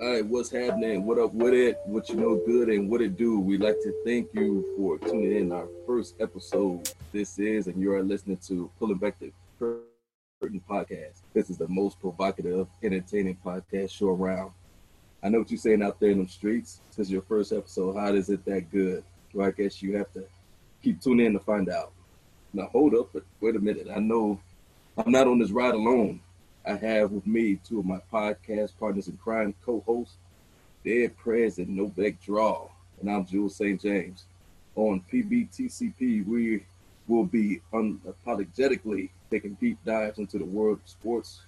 All right, what's happening? What up with it? What you know good and what it do? We'd like to thank you for tuning in our first episode. This is, and you are listening to Pulling Back the Curtain podcast. This is the most provocative, entertaining podcast show around. I know what you're saying out there in the streets. This is your first episode. How is it that good? Well, I guess you have to keep tuning in to find out. Now, hold up, but wait a minute. I know I'm not on this ride alone. I have with me two of my podcast partners in crime, co-hosts, Dead Prez and Novak Draw, and I'm Jules St. James. On PBTCP, we will be unapologetically taking deep dives into the world of sports,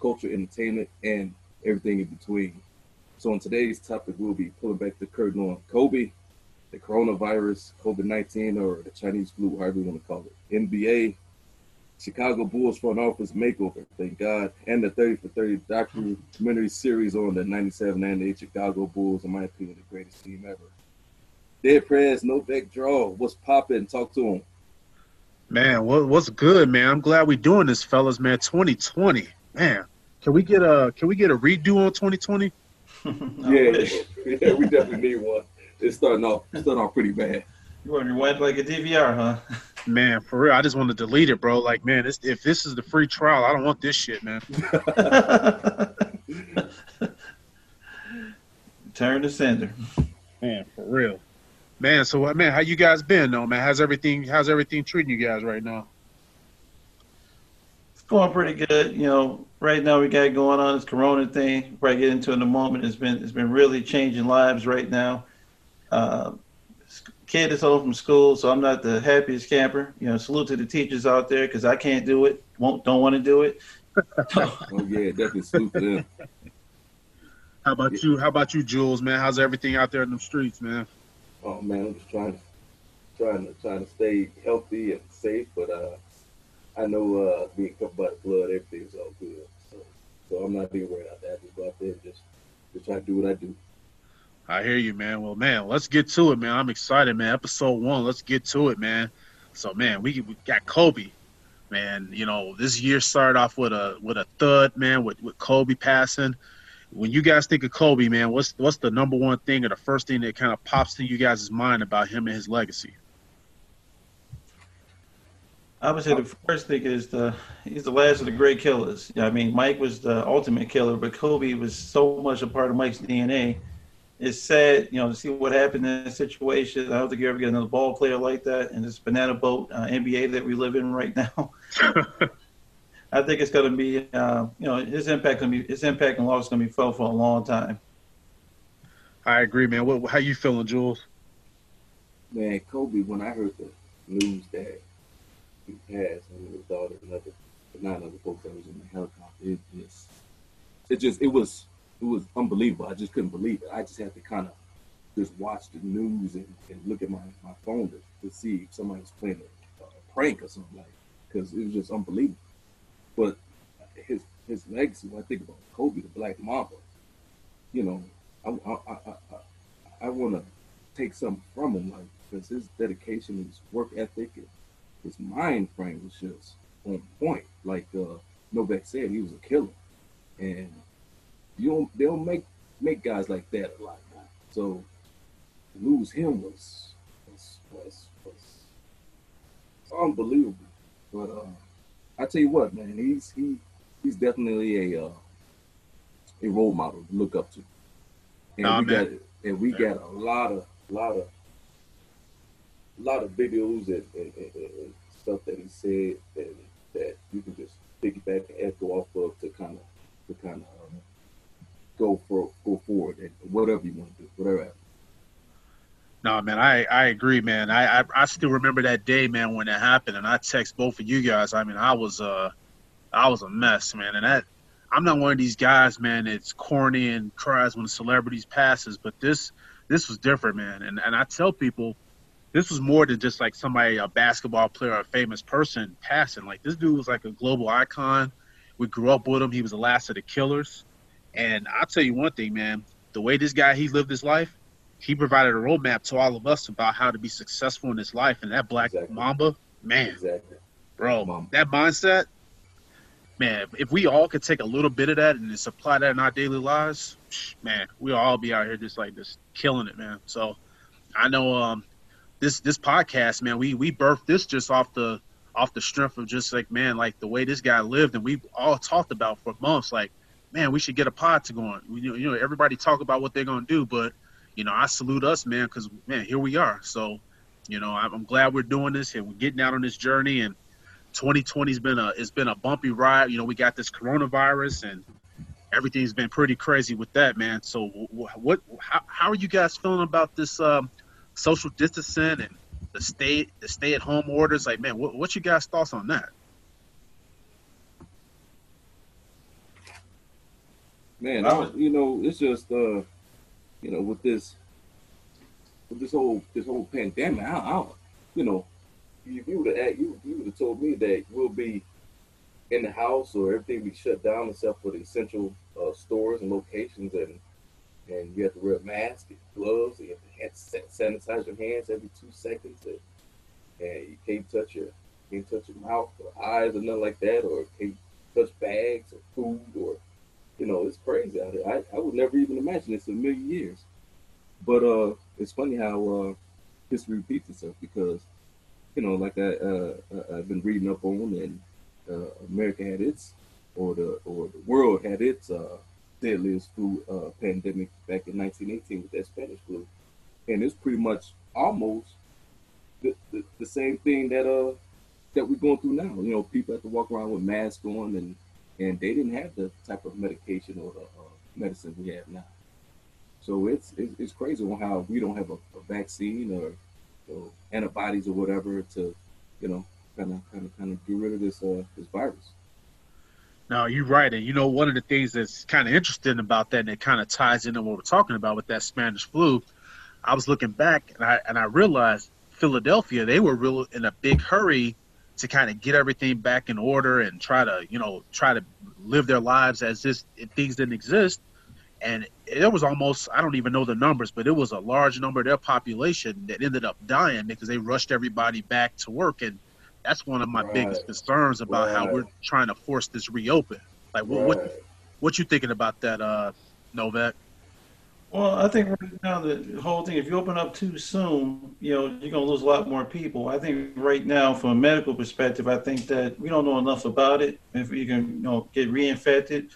culture, entertainment, and everything in between. So on today's topic, we'll be pulling back the curtain on Kobe, the coronavirus, COVID-19, or the Chinese flu, however you want to call it, NBA, Chicago Bulls front office makeover, thank God, and the 30 for 30 documentary series on the 97 and 8 Chicago Bulls, in my opinion, the greatest team ever. Dead Prez, Novak Draw, what's popping? Talk to him. Man, what, what's good, man? I'm glad we're doing this, fellas, man. 2020, man. Can we get a can we get a redo on 2020? yeah, yeah, we definitely need one. It's starting off starting off pretty bad. You want to wipe like a DVR, huh? Man, for real, I just want to delete it, bro. Like, man, this, if this is the free trial, I don't want this shit, man. Turn to sender. Man, for real. Man, so man, how you guys been though, man? How's everything how's everything treating you guys right now? It's going pretty good. You know, right now we got going on this corona thing. Probably get into it in a moment. It's been it's been really changing lives right now. Uh, kid is home from school, so I'm not the happiest camper. You know, salute to the teachers out there because I can't do it, won't, don't want to do it. oh yeah, definitely salute to them. How about yeah. you? How about you, Jules? Man, how's everything out there in the streets, man? Oh man, I'm just trying to trying to trying to stay healthy and safe, but uh, I know uh, being cut by the blood, everything's all good. So, so I'm not being worried about that. Just go out there and just just try to do what I do. I hear you, man. Well, man, let's get to it, man. I'm excited, man. Episode one, let's get to it, man. So, man, we, we got Kobe, man. You know, this year started off with a with a thud, man, with, with Kobe passing. When you guys think of Kobe, man, what's what's the number one thing or the first thing that kind of pops to you guys' mind about him and his legacy? I would say the first thing is the he's the last of the great killers. I mean, Mike was the ultimate killer, but Kobe was so much a part of Mike's DNA it's sad, you know, to see what happened in that situation. I don't think you ever get another ball player like that in this banana boat uh, NBA that we live in right now. I think it's going to be, uh, you know, his impact going to be his impact and loss is going to be felt for a long time. I agree, man. What, how you feeling, Jules? Man, Kobe. When I heard the news that he passed and his daughter, another, not another folks that was in the helicopter, it just, it just, it was it was unbelievable. I just couldn't believe it. I just had to kind of just watch the news and, and look at my, my phone to, to see if somebody was playing a, a prank or something like because it was just unbelievable. But his his legacy, when I think about Kobe, the Black Mamba, you know, I I I, I, I want to take something from him, like because his dedication, his work ethic, and his mind frame was just on point. Like uh, Novak said, he was a killer, and you don't they don't make make guys like that a lot now. So to lose him was was was, was unbelievable. But uh, I tell you what, man, he's he he's definitely a uh, a role model to look up to. And nah, we man. got and we got a lot of lot of lot of videos and, and, and, and stuff that he said that that you can just piggyback and echo off of to kind of to kind of go for go forward and whatever you want to do, whatever. No, man, I, I agree, man. I, I, I still remember that day, man, when it happened, and I text both of you guys. I mean, I was uh, I was a mess, man, and that I'm not one of these guys, man. It's corny and cries when celebrities passes, but this this was different, man. And and I tell people, this was more than just like somebody, a basketball player, a famous person passing. Like this dude was like a global icon. We grew up with him. He was the last of the killers. And I'll tell you one thing, man. The way this guy he lived his life, he provided a roadmap to all of us about how to be successful in this life. And that Black exactly. Mamba, man, exactly. bro, Mamba. that mindset, man. If we all could take a little bit of that and just apply that in our daily lives, man, we'll all be out here just like just killing it, man. So I know um this this podcast, man, we we birthed this just off the off the strength of just like man, like the way this guy lived, and we all talked about for months, like man, we should get a pod to go on. You you know, everybody talk about what they're gonna do, but you know, I salute us, man, because man, here we are. So, you know, I'm, glad we're doing this and we're getting out on this journey. And 2020's been a it's been a bumpy ride. You know, we got this coronavirus and everything's been pretty crazy with that, man. So, what how, how are you guys feeling about this um, social distancing and the stay the stay at home orders? Like, man, what what you guys thoughts on that? Man, I, you know, it's just uh, you know, with this with this whole this whole pandemic, I, I you know, if you would have you you would have told me that we'll be in the house or everything be shut down except for the essential uh, stores and locations and and you have to wear a mask and gloves and you have to sanitize your hands every two seconds and, and you can't touch your can't touch your mouth or eyes or nothing like that or can't touch bags or food or you know it's crazy out here. I, I would never even imagine this in a million years. But uh, it's funny how uh, history repeats itself because you know like I uh, I've been reading up on and uh, America had its or the or the world had its uh, deadliest flu uh, pandemic back in 1918 with that Spanish flu, and it's pretty much almost the, the, the, same thing that uh that we're going through now. You know, people have to walk around with masks on, and and they didn't have the type of medication or the uh, medicine we have now. So it's, it's, it's crazy on how we don't have a, a vaccine or, or antibodies or whatever to, you know, kind of kind of kind of get rid of this uh, this virus. No, you're right. And you know, one of the things that's kind of interesting about that, and it kind of ties into what we're talking about with that Spanish flu. I was looking back, and I and I realized Philadelphia they were real in a big hurry to kind of get everything back in order and try to you know try to live their lives as if things didn't exist. And it was almost I don't even know the numbers, but it was a large number of their population that ended up dying because they rushed everybody back to work and that's one of my right. biggest concerns about right. how we're trying to force this reopen. Like, what, right. what, what you thinking about that, uh, Novak? Well, I think right now the whole thing, if you open up too soon, you know, you're going to lose a lot more people. I think right now, from a medical perspective, I think that we don't know enough about it. If you can, you know, get reinfected,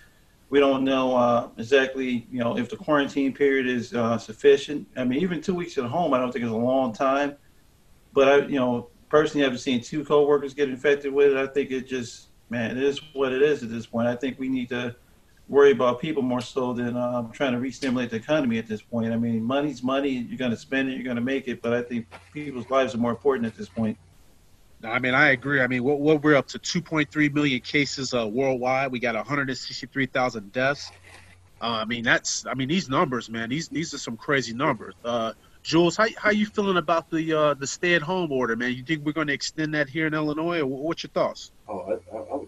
we don't know uh, exactly, you know, if the quarantine period is uh, sufficient. I mean, even two weeks at home, I don't think is a long time. But I, you know, personally, I've seen two coworkers get infected with it. I think it just, man, it is what it is at this point. I think we need to worry about people more so than um, trying to re-stimulate the economy at this point. I mean, money's money. You're going to spend it. You're going to make it. But I think people's lives are more important at this point. I mean, I agree. I mean, what, what we're up to 2.3 million cases uh, worldwide. We got 163,000 deaths. Uh, I mean, that's. I mean, these numbers, man. These these are some crazy numbers. Uh, Jules, how how you feeling about the uh, the stay at home order, man? You think we're going to extend that here in Illinois, or what's your thoughts? Oh, I, I, I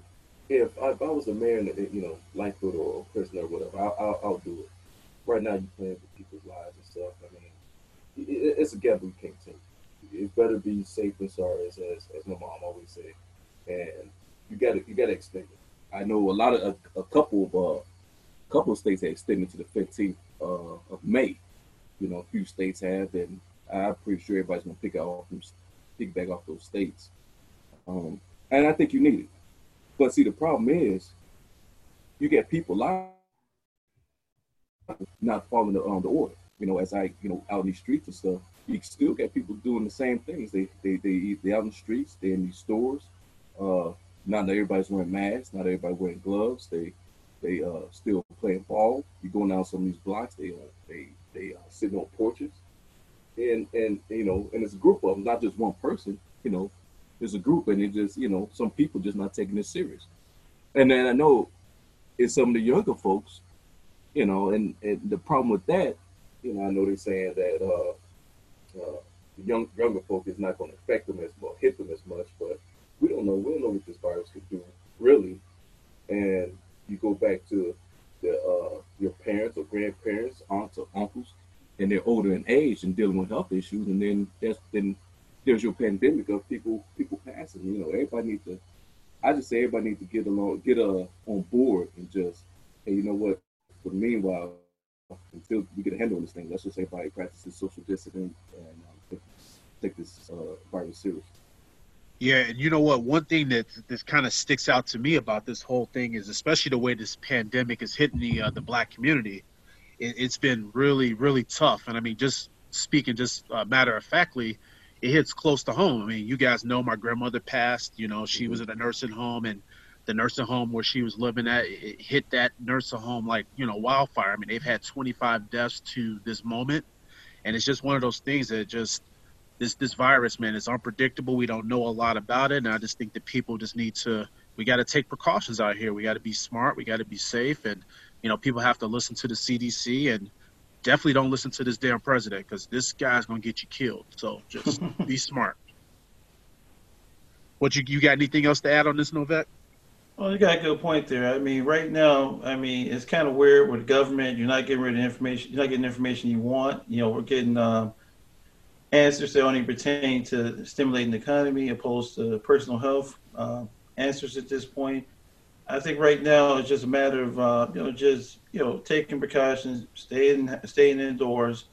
if, I, if I was a mayor, you know, Lightfoot or a Pritzker or whatever, I, I'll, I'll do it. Right now, you're playing with people's lives and stuff. I mean, it, it's a gamble you can't take. It better be safe than sorry, as, as, as my mom always said. And you got to you got to extend it. I know a lot of a, a couple of uh, couple of states have extended to the 15th uh, of May you know, a few states have, and I'm pretty sure everybody's gonna pick out off them, pick back off those states. Um, and I think you need it. But see, the problem is, you get people like not following the, um, the order. You know, as I, you know, out in these streets and stuff, you still get people doing the same things. They, they, they, they out in the streets, they in these stores. Uh, not everybody's wearing masks. Not everybody wearing gloves. They, they uh, still playing ball. You going down some of these blocks. They, uh, they they uh, sitting on porches, and and you know, and it's a group of them, not just one person. You know, there's a group, and it just you know, some people just not taking this serious. And then I know it's some of the younger folks, you know, and, and the problem with that, you know, I know they're saying that uh, uh, the young younger folk is not going to affect them as much, hit them as much, but we don't know. We don't know what this virus could do really. And you go back to the, uh, your parents or grandparents, aunts or uncles, and they're older in age and dealing with health issues, and then that's then there's your pandemic of people people passing. You know, everybody needs to. I just say everybody needs to get along, get uh, on board, and just hey, you know what? For the meanwhile, until we get a handle on this thing. Let's just say everybody practices social distancing and um, take, this uh, virus serious. Yeah, and you know what? One thing that this kind of sticks out to me about this whole thing is, especially the way this pandemic is hitting the uh, the black community. It, has been really, really tough. And I mean, just speaking, just uh, matter of factly, it hits close to home. I mean, you guys know my grandmother passed. You know, she was mm-hmm. in a nursing home, and the nursing home where she was living at it hit that nursing home like you know wildfire. I mean, they've had 25 deaths to this moment, and it's just one of those things that just this this virus, man, is unpredictable. We don't know a lot about it, and I just think that people just need to. We got to take precautions out here. We got to be smart. We got to be safe, and you know, people have to listen to the CDC and definitely don't listen to this damn president because this guy's gonna get you killed. So just be smart. What you you got anything else to add on this, Novak? Well, you got a good point there. I mean, right now, I mean, it's kind of weird with the government. You're not getting rid of information. You're not getting information you want. You know, we're getting um, answers that only pertain to stimulating the economy opposed to personal health uh, answers at this point. I think right now it's just a matter of uh, you know just you know taking precautions, staying staying indoors,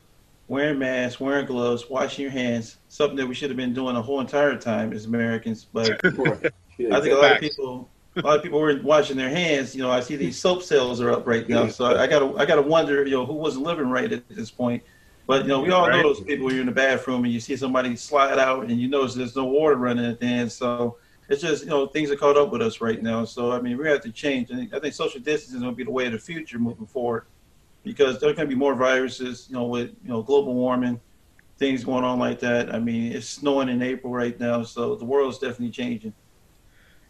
wearing masks, wearing gloves, washing your hands. Something that we should have been doing the whole entire time as Americans. But I think a lot of people a lot of people weren't washing their hands. You know, I see these soap sales are up right now, so I, I gotta I gotta wonder you know who wasn't living right at this point. But you know, we all right. know those people. You're in the bathroom and you see somebody slide out, and you notice there's no water running at the end. So it's just you know things are caught up with us right now. So I mean, we have to change. And I think social distancing is going to be the way of the future moving forward, because there's going to be more viruses. You know, with you know global warming, things going on like that. I mean, it's snowing in April right now, so the world is definitely changing.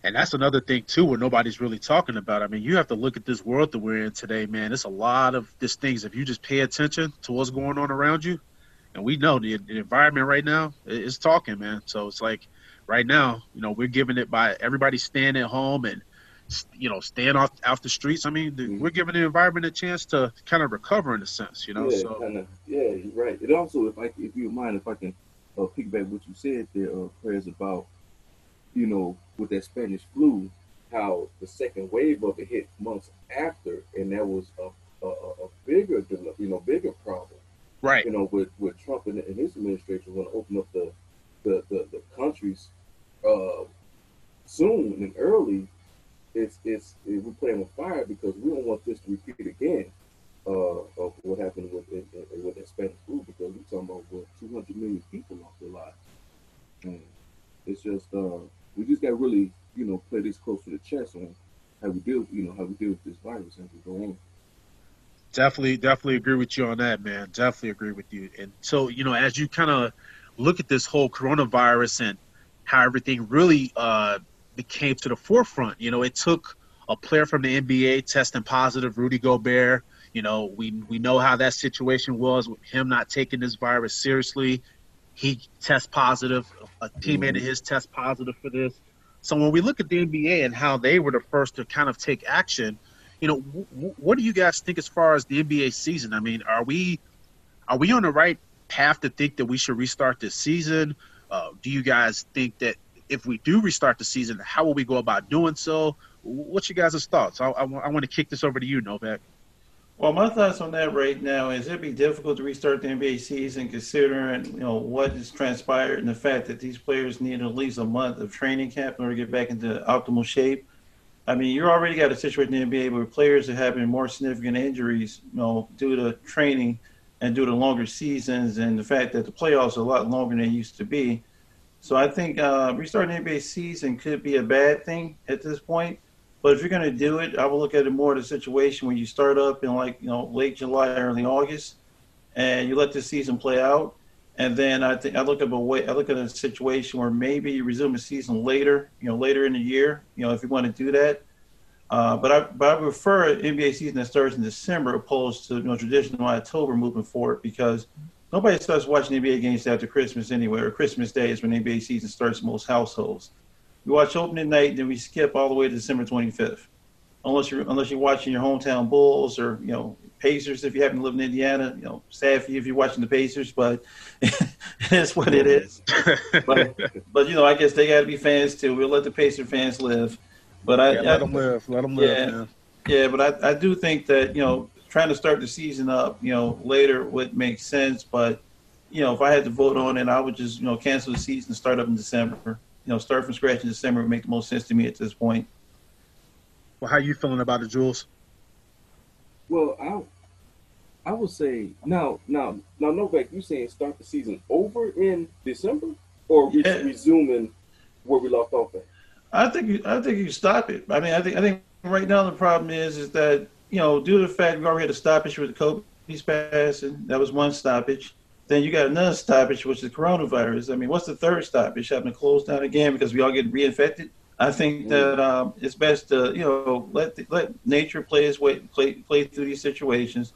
And that's another thing too, where nobody's really talking about. I mean, you have to look at this world that we're in today, man. It's a lot of these things. If you just pay attention to what's going on around you, and we know the, the environment right now is talking, man. So it's like right now, you know, we're giving it by everybody staying at home and you know staying off off the streets. I mean, the, mm-hmm. we're giving the environment a chance to kind of recover in a sense, you know. Yeah, so kinda, yeah, you're right. It also, if I if you mind, if I can uh, piggyback what you said there, uh, Prez about, you know, with that Spanish flu, how the second wave of it hit months after, and that was a, a, a bigger, you know, bigger problem. Right. You know, with, with Trump and, and his administration want to open up the the, the, the countries uh, soon and early, it's it's it, we're playing with fire because we don't want this to repeat again uh, of what happened with with that Spanish flu because we're talking about what 200 million people lost their lives, and it's just uh, we just got to really you know play this close to the chest on how we deal you know how we deal with this virus as we go on. Definitely, definitely agree with you on that, man. Definitely agree with you. And so, you know, as you kind of look at this whole coronavirus and how everything really uh, became to the forefront. You know, it took a player from the NBA testing positive, Rudy Gobert. You know, we we know how that situation was with him not taking this virus seriously. He test positive. A teammate of his test positive for this. So when we look at the NBA and how they were the first to kind of take action, you know, w- what do you guys think as far as the NBA season? I mean, are we are we on the right path to think that we should restart this season? Uh, do you guys think that if we do restart the season, how will we go about doing so? What's your guys' thoughts? I, I, I want to kick this over to you, Novak. Well, my thoughts on that right now is it'd be difficult to restart the NBA season considering you know what has transpired and the fact that these players need at least a month of training camp in order to get back into optimal shape. I mean, you already got a situation in the NBA where players are having more significant injuries, you know, due to training and due to longer seasons and the fact that the playoffs are a lot longer than they used to be. So I think uh, restarting the NBA season could be a bad thing at this point. But if you're going to do it, I will look at it more a situation where you start up in like you know late July, early August, and you let the season play out. And then I think I look at a way I look at a situation where maybe you resume the season later, you know, later in the year, you know, if you want to do that. Uh, but I but I prefer NBA season that starts in December opposed to you know traditional October moving forward because nobody starts watching NBA games after Christmas anyway, or Christmas Day is when NBA season starts in most households. We watch opening night, and then we skip all the way to December 25th, unless you're unless you're watching your hometown Bulls or you know Pacers if you happen to live in Indiana. You know, sad for you if you're watching the Pacers, but it's what it is. but but you know, I guess they got to be fans too. We'll let the Pacer fans live. But I, yeah, let them live. Let them live. Yeah, man. yeah. But I, I do think that you know trying to start the season up, you know, later would make sense. But you know, if I had to vote on it, I would just you know cancel the season and start up in December. You know, start from scratch in December would make the most sense to me at this point. Well, how you feeling about it, Jules? Well, I I would say now now now Novak, you saying start the season over in December or re- Yeah. resuming where we left off at? I think you, I think you stop it. I mean, I think I think right now the problem is is that you know due to the fact we already had a stoppage with the Kobe's passing, that was one stoppage. Then you got another stoppage, which is coronavirus. I mean, what's the third stoppage? Having to close down again because we all get reinfected. I think that um, it's best to you know let the, let nature play its way play play through these situations.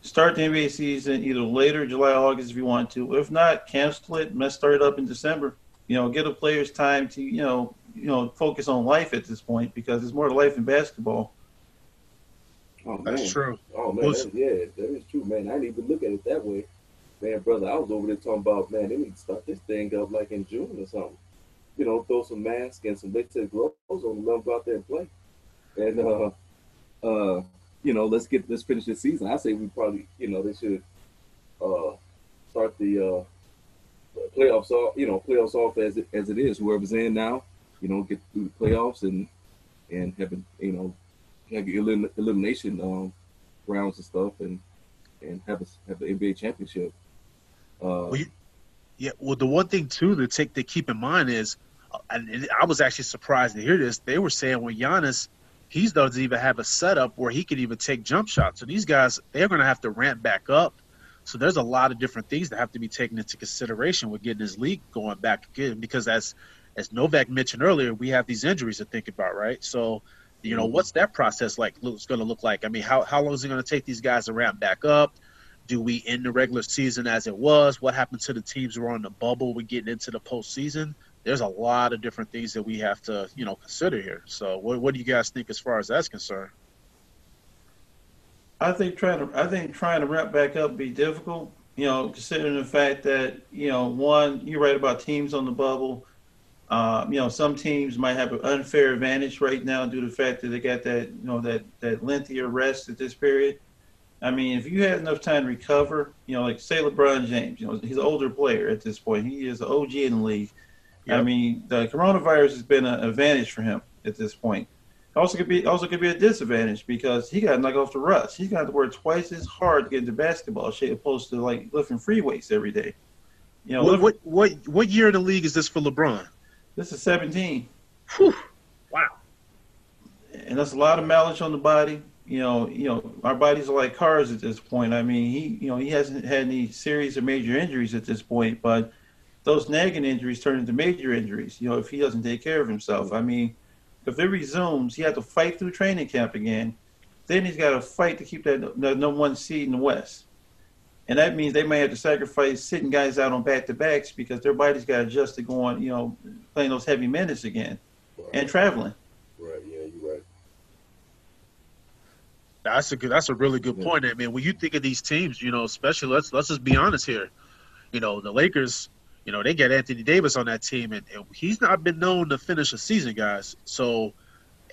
Start the NBA season either later, July, August, if you want to. If not, cancel it and let's start it up in December. You know, give the players time to you know you know focus on life at this point because it's more to life in basketball. Oh, That's true. Oh man, that, yeah, that is true, man. I didn't even look at it that way, man, brother. I was over there talking about, man, they need to start this thing up like in June or something. You know, throw some masks and some latex gloves on them, let them go out there and play. And uh, uh, you know, let's get let's finish this season. I say we probably, you know, they should uh start the uh playoffs off, you know, playoffs off as it as it is. Whoever's in now, you know, get through the playoffs and and have you know have elim- elimination um, rounds and stuff, and and have a, have the NBA championship. Uh, Well, you- Yeah, well, the one thing too to take to keep in mind is, and and I was actually surprised to hear this. They were saying when Giannis, he doesn't even have a setup where he can even take jump shots. So these guys, they're going to have to ramp back up. So there's a lot of different things that have to be taken into consideration with getting this league going back again. Because as as Novak mentioned earlier, we have these injuries to think about, right? So, you know, what's that process like? It's going to look like? I mean, how how long is it going to take these guys to ramp back up? Do we end the regular season as it was? What happened to the teams who are on the bubble? We getting into the postseason. There's a lot of different things that we have to, you know, consider here. So, what, what do you guys think as far as that's concerned? I think trying to I think trying to ramp back up be difficult. You know, considering the fact that you know, one, you're right about teams on the bubble. Uh, you know, some teams might have an unfair advantage right now due to the fact that they got that you know that that lengthier rest at this period. I mean, if you had enough time to recover, you know, like say LeBron James, you know, he's an older player at this point. He is an OG in the league. I mean, the coronavirus has been an advantage for him at this point. Also could be also could be a disadvantage because he got to knock off the rust. He's got to work twice as hard to get into basketball shape opposed to like lifting free weights every day. You know, What, what what what year in the league is this for LeBron? this is 17, Whew. Wow. and that's a lot of mileage on the body. You know, you know, our bodies are like cars at this point. I mean, he, you know, he hasn't had any serious or major injuries at this point, but those nagging injuries turn into major injuries. You know, if he doesn't take care of himself. I mean, if it resumes, he had to fight through training camp again. Then he's got to fight to keep that number one seed in the West. And that means they may have to sacrifice sitting guys out on back to backs because their bodies got to adjust to going, you know, playing those heavy minutes again and traveling. right, yeah, you're right. That's a good. That's a really good Yeah. point. I mean, when you think of these teams, you know, especially let's let's just be honest here. You know, the Lakers. You know, they got Anthony Davis on that team, and, and he's not been known to finish a season, guys. So,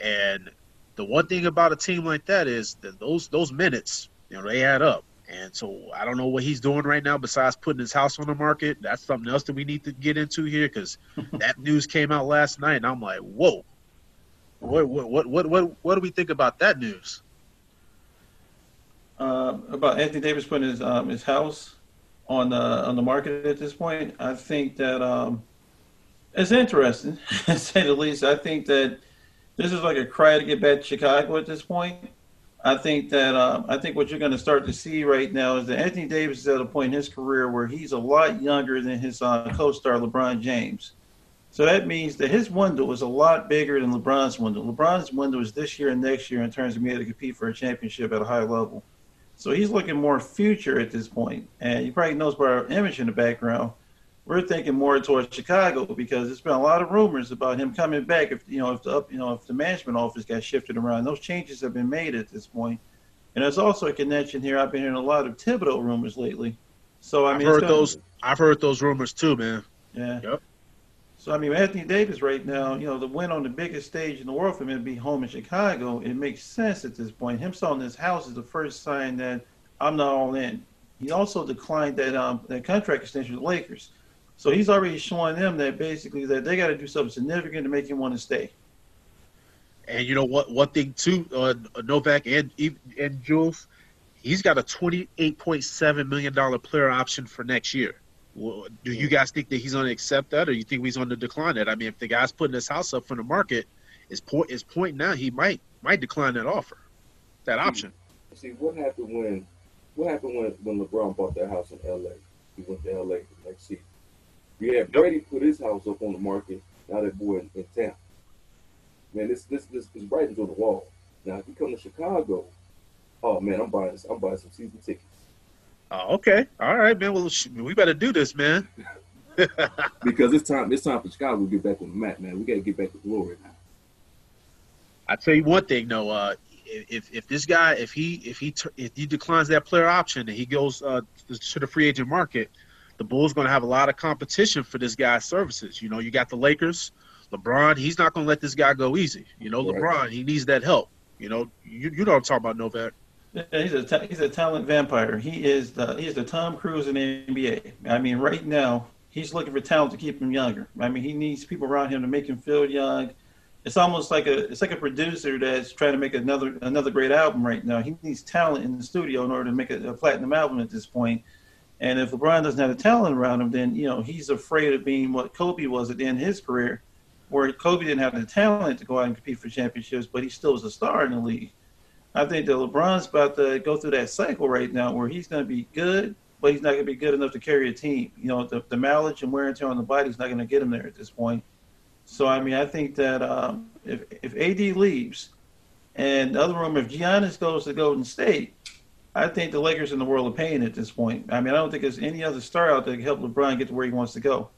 and the one thing about a team like that is that those those minutes, you know, they add up. And so I don't know what he's doing right now besides putting his house on the market. That's something else that we need to get into here because that news came out last night, and I'm like, whoa. What what what what what, what do we think about that news? uh, about Anthony Davis putting his um, his house on the on the market at this point. I think that um, it's interesting, to say the least. I think that this is like a cry to get back to Chicago at this point. I think that um, I think what you're going to start to see right now is that Anthony Davis is at a point in his career where he's a lot younger than his uh, co-star LeBron James. So that means that his window is a lot bigger than LeBron's window. LeBron's window is this year and next year in terms of being able to compete for a championship at a high level. So he's looking more future at this point. And you probably knows by our image in the background, we're thinking more towards Chicago because there's been a lot of rumors about him coming back if you know if the up you know if the management office got shifted around. Those changes have been made at this point. And there's also a connection here. I've been hearing a lot of Thibodeau rumors lately. So I I've heard gonna- those. I've heard those rumors too, man. Yeah. Yep. So I mean, Anthony Davis right now, you know, the win on the biggest stage in the world for him to be home in Chicago, it makes sense at this point. Him selling his house is the first sign that I'm not all in. He also declined that um that contract extension with the Lakers, so he's already showing them that basically that they got to do something significant to make him want to stay. And you know what? One thing too, uh, Novak and and Jules, he's got a twenty eight point seven million dollar player option for next year. Well, do you guys think that he's going to accept that, or you think he's going to decline that? I mean, if the guy's putting his house up for the market, is point is point now he might might decline that offer, that hmm. option. See what happened when what happened when when LeBron bought that house in L.A. He went to L.A. the next season. Yeah, Brady put his house up on the market. Now that boy in, in town. Man, this this this is right into the wall. Now if you come to Chicago, oh man, I'm buying I'm buying some season tickets. Oh, okay. All right, man. Well, we better do this, man. because it's time. It's time for Chicago to get back on the map, man. We got to get back to glory now. I tell you one thing, though. Uh, if if this guy, if he if he if he declines that player option and he goes uh, to the free agent market, the Bulls going to have a lot of competition for this guy's services. You know, you got the Lakers, LeBron. He's not going to let this guy go easy. You know, right. LeBron. He needs that help. You know, you you know what I'm talking about, Novak. Yeah, he's a he's a talent vampire. He is the he's the Tom Cruise in the NBA. I mean, right now he's looking for talent to keep him younger. I mean, he needs people around him to make him feel young. It's almost like a it's like a producer that's trying to make another another great album right now. He needs talent in the studio in order to make a, a platinum album at this point. And if LeBron doesn't have the talent around him, then you know he's afraid of being what Kobe was at the end of his career, where Kobe didn't have the talent to go out and compete for championships, but he still was a star in the league. I think that LeBron's about to go through that cycle right now where he's going to be good, but he's not going to be good enough to carry a team. You know, the, the mileage and wear and tear on the body is not going to get him there at this point. So, I mean, I think that um, if, if AD leaves, and the other rumor, if Giannis goes to Golden State, I think the Lakers in the world of pain at this point. I mean, I don't think there's any other star out there to help LeBron get to where he wants to go.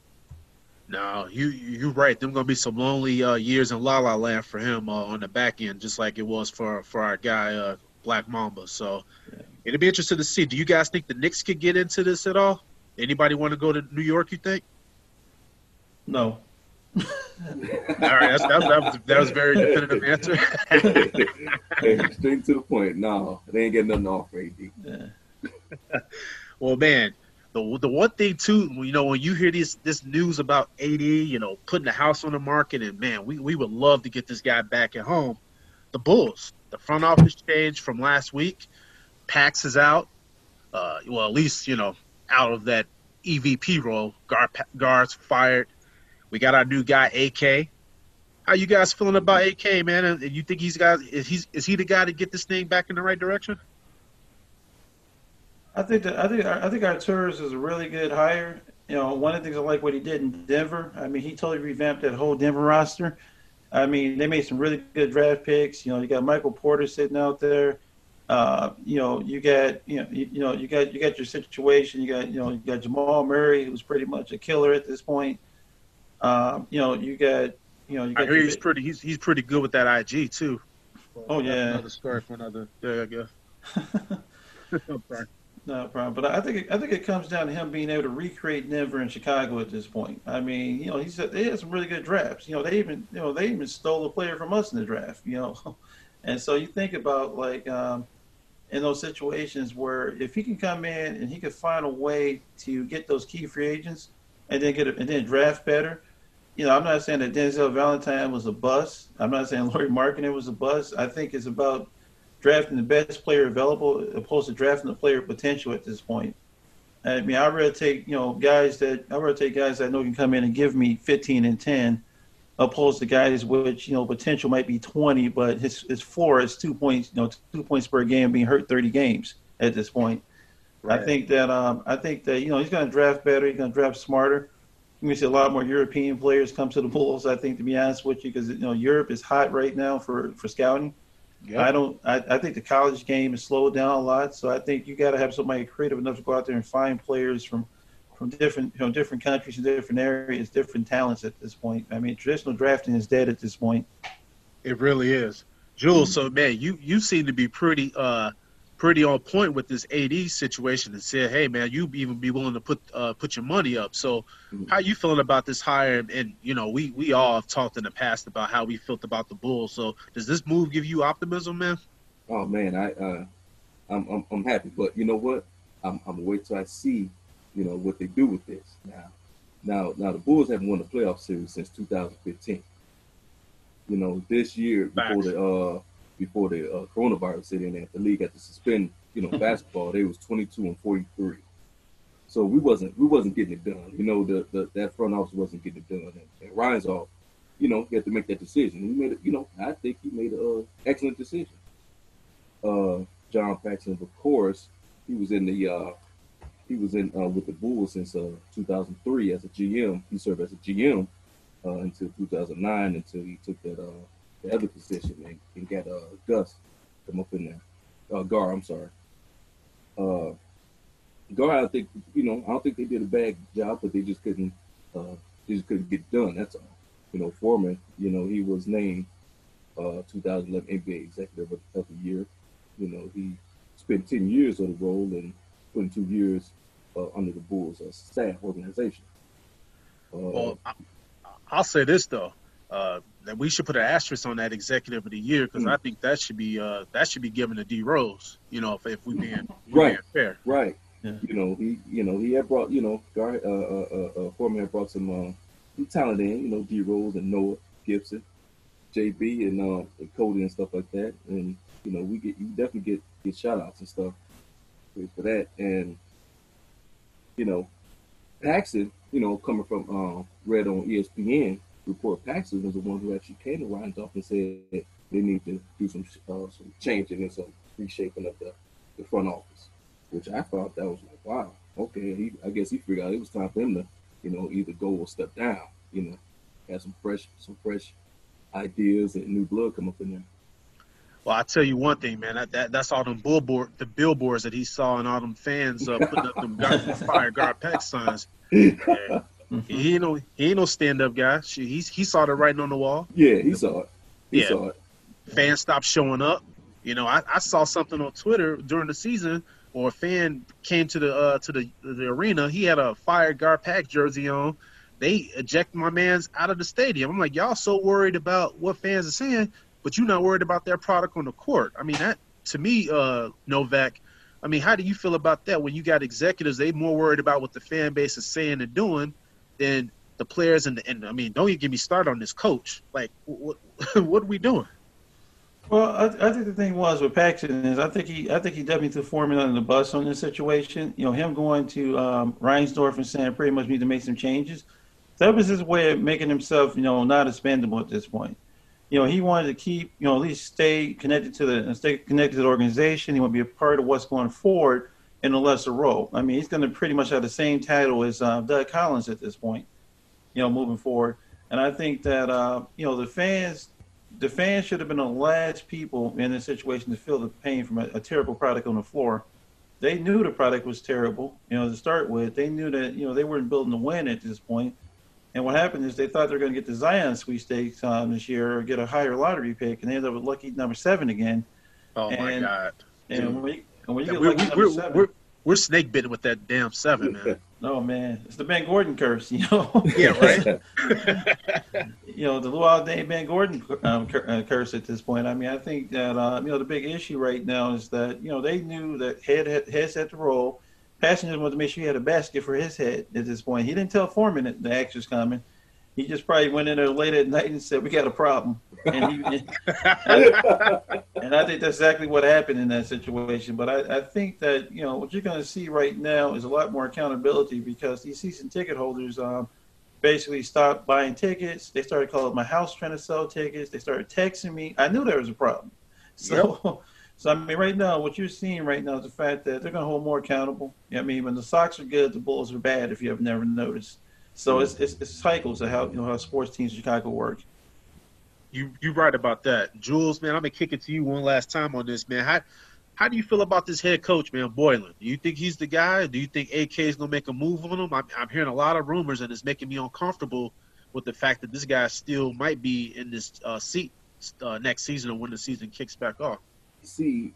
No, you you're right. There's gonna be some lonely uh, years in La La Land for him uh, on the back end, just like it was for for our guy uh, Black Mamba. So yeah. it'll be interesting to see. Do you guys think the Knicks could get into this at all? Anybody want to go to New York? You think? No. all right, that's, that, that, was, that was a very definitive answer. hey, straight to the point. No, they ain't getting nothing off, AD. Yeah. well, man, the the one thing too, you know, when you hear this this news about AD, you know, putting the house on the market, and man, we we would love to get this guy back at home. The Bulls, the front office change from last week. Pax is out. Uh, well, at least you know out of that EVP role. Gar, Gar's fired. We got our new guy AK. How you guys feeling about AK, man? And you think he's got is he is he the guy to get this thing back in the right direction? I think that, I think I think Arturas is a really good hire. You know, one of the things I like what he did in Denver. I mean, he totally revamped that whole Denver roster. I mean, they made some really good draft picks. You know, you got Michael Porter sitting out there. Uh, you know, you got you know you, you, know you got you got your situation. You got you know you got Jamal Murray, who's pretty much a killer at this point. Um, you know, you got you know you got. I hear he's pretty he's he's pretty good with that IG too. oh yeah, another story for another day, I guess. No problem. But I think it, I think it comes down to him being able to recreate Denver and Chicago at this point. I mean, you know, he said they had some really good drafts. You know, they even you know they even stole a player from us in the draft. You know, and so you think about like um, in those situations where if he can come in and he could find a way to get those key free agents and then get a, and then draft better. You know, I'm not saying that Denzel Valentine was a bust. I'm not saying Lauri Markkanen was a bust. I think it's about drafting the best player available opposed to drafting the player potential at this point. I mean, I'd rather take you know guys that I'd rather take guys that I know can come in and give me 15 and 10, opposed to guys which you know potential might be 20, but his his floor is two points, you know, two points per game, being hurt 30 games at this point. Right. I think that um, I think that you know he's going to draft better. He's going to draft smarter. We see a lot more European players come to the Bulls. I think, to be honest with you, because you know Europe is hot right now for for scouting. Yep. I don't. I, I think the college game has slowed down a lot. So I think you got to have somebody creative enough to go out there and find players from from different you know different countries and different areas, different talents at this point. I mean, traditional drafting is dead at this point. It really is, Jules. Mm-hmm. So man, you you seem to be pretty uh pretty on point with this AD situation and said, "Hey, man, you even be willing to put uh, put your money up." So, Mhm. how you feeling about this hire? And you know, we we all have talked in the past about how we felt about the Bulls. So, does this move give you optimism, man? Oh man, I uh, I'm, I'm I'm happy, but you know what? I'm I'm gonna wait till I see, you know, what they do with this. Now, now, now the Bulls haven't won a playoff series since 2015. You know, this year before the uh before the uh, coronavirus hit in, and the league had to suspend, you know, basketball, they was 22 and 43. So we wasn't we wasn't getting it done. You know, the, the that front office wasn't getting it done, and, and Reinsdorf. You know, he had to make that decision. He made it. You know, I think he made an uh, excellent decision uh, John Paxson, of course, he was in the uh, he was in uh, with the Bulls since uh, 2003 as a GM. He served as a GM uh, until 2009 until he took that uh, the other position and, and got uh, Gus come up in there. Uh, Gar, I'm sorry. Uh, Gar, I think you know I don't think they did a bad job, but they just couldn't uh, they just couldn't get done. That's all. You know, Forman, you know, he was named uh, 2011 NBA Executive of the Year. You know, he spent 10 years of the role and 22 years uh, under the Bulls uh, staff organization. Uh, Well, I, I'll say this though, uh, that we should put an asterisk on that Executive of the Year because Mm. I think that should be uh, that should be given to D Rose. You know, if, if we being, if Right. being fair. right. Yeah. You know, he you know he had brought you know Gar uh, uh, uh, uh, Forman had brought some uh, some talent in. You know, D Rose and Noah Gibson, JB and uh, and Cody and stuff like that. And you know, we get you definitely get get shout outs and stuff for for that. And you know, Paxson, you know, coming from uh, read on ESPN report, Paxson was the one who actually came to Ryan's office and said they need to do some uh, some changing and some reshaping of the, the front office, which I thought that was like, wow, okay. He, I guess he figured out it was time for him to, you know, either go or step down. You know, have some fresh some fresh ideas and new blood come up in there. Well, I tell you one thing, man. That, that that's all them billboard, the billboards that he saw, and all them fans uh, putting up them guard, fire GarPax signs. Yeah. He ain't no he ain't no stand up guy. She, he he saw the writing on the wall. Yeah, he saw it. He Yeah. saw it. Fans stopped showing up. You know, I, I saw something on Twitter during the season, or a fan came to the uh, to the the arena. He had a fire GarPax jersey on. They eject my man's out of the stadium. I'm like, y'all so worried about what fans are saying, but you're not worried about their product on the court. I mean, that to me, uh, Novak. I mean, how do you feel about that when you got executives? They more worried about what the fan base is saying and doing than the players and the and I mean, don't you get me started on this coach. Like, what what are we doing? Well, I, I think the thing was with Paxson is I think he I think he definitely threw Forman under the bus on this situation. You know, him going to um, Reinsdorf and saying pretty much need to make some changes. That was his way of making himself, you know, not expendable at this point. You know, he wanted to keep, you know, at least stay connected to the stay connected to the organization. He want to be a part of what's going forward in a lesser role. I mean, he's going to pretty much have the same title as uh, Doug Collins at this point. You know, moving forward, and I think that uh, you know the fans the fans should have been the last people in this situation to feel the pain from a, a terrible product on the floor. They knew the product was terrible, you know, to start with. They knew that, you know, they weren't building to win at this point. And what happened is they thought they were going to get the Zion sweepstakes um, this year or get a higher lottery pick, and they ended up with lucky number seven again. Oh my And- god. And when and when you Yeah, we're, we're, we're, seven, we're, we're snake bitten with that damn seven, man. no man, it's the Ben Gordon curse, you know. Yeah, right. you know, the Luol Deng Ben Gordon um, uh, curse at this point. I mean, I think that uh, you know the big issue right now is that you know they knew that head had, head set the role. Paxson wanted to make sure he had a basket for his head at this point. He didn't tell Forman that the action's coming. He just probably went in there late at night and said, "We got a problem." And, he, and I think that's exactly what happened in that situation. But I, I think that you know what you're going to see right now is a lot more accountability because these season ticket holders um, basically stopped buying tickets. They started calling my house trying to sell tickets. They started texting me. I knew there was a problem. So, so I mean, right now, what you're seeing right now is the fact that they're going to hold more accountable. You know I mean, when the Sox are good, the Bulls are bad. If you have never noticed, so it's it's, it's cycles of how you know how sports teams in Chicago work. You you right about that, Jules. Man, I'm gonna kick it to you one last time on this, man. How how do you feel about this head coach, man, Boylen? Do you think he's the guy? Do you think AK is gonna make a move on him? I'm, I'm hearing a lot of rumors, and it's making me uncomfortable with the fact that this guy still might be in this uh, seat uh, next season or when the season kicks back off. See,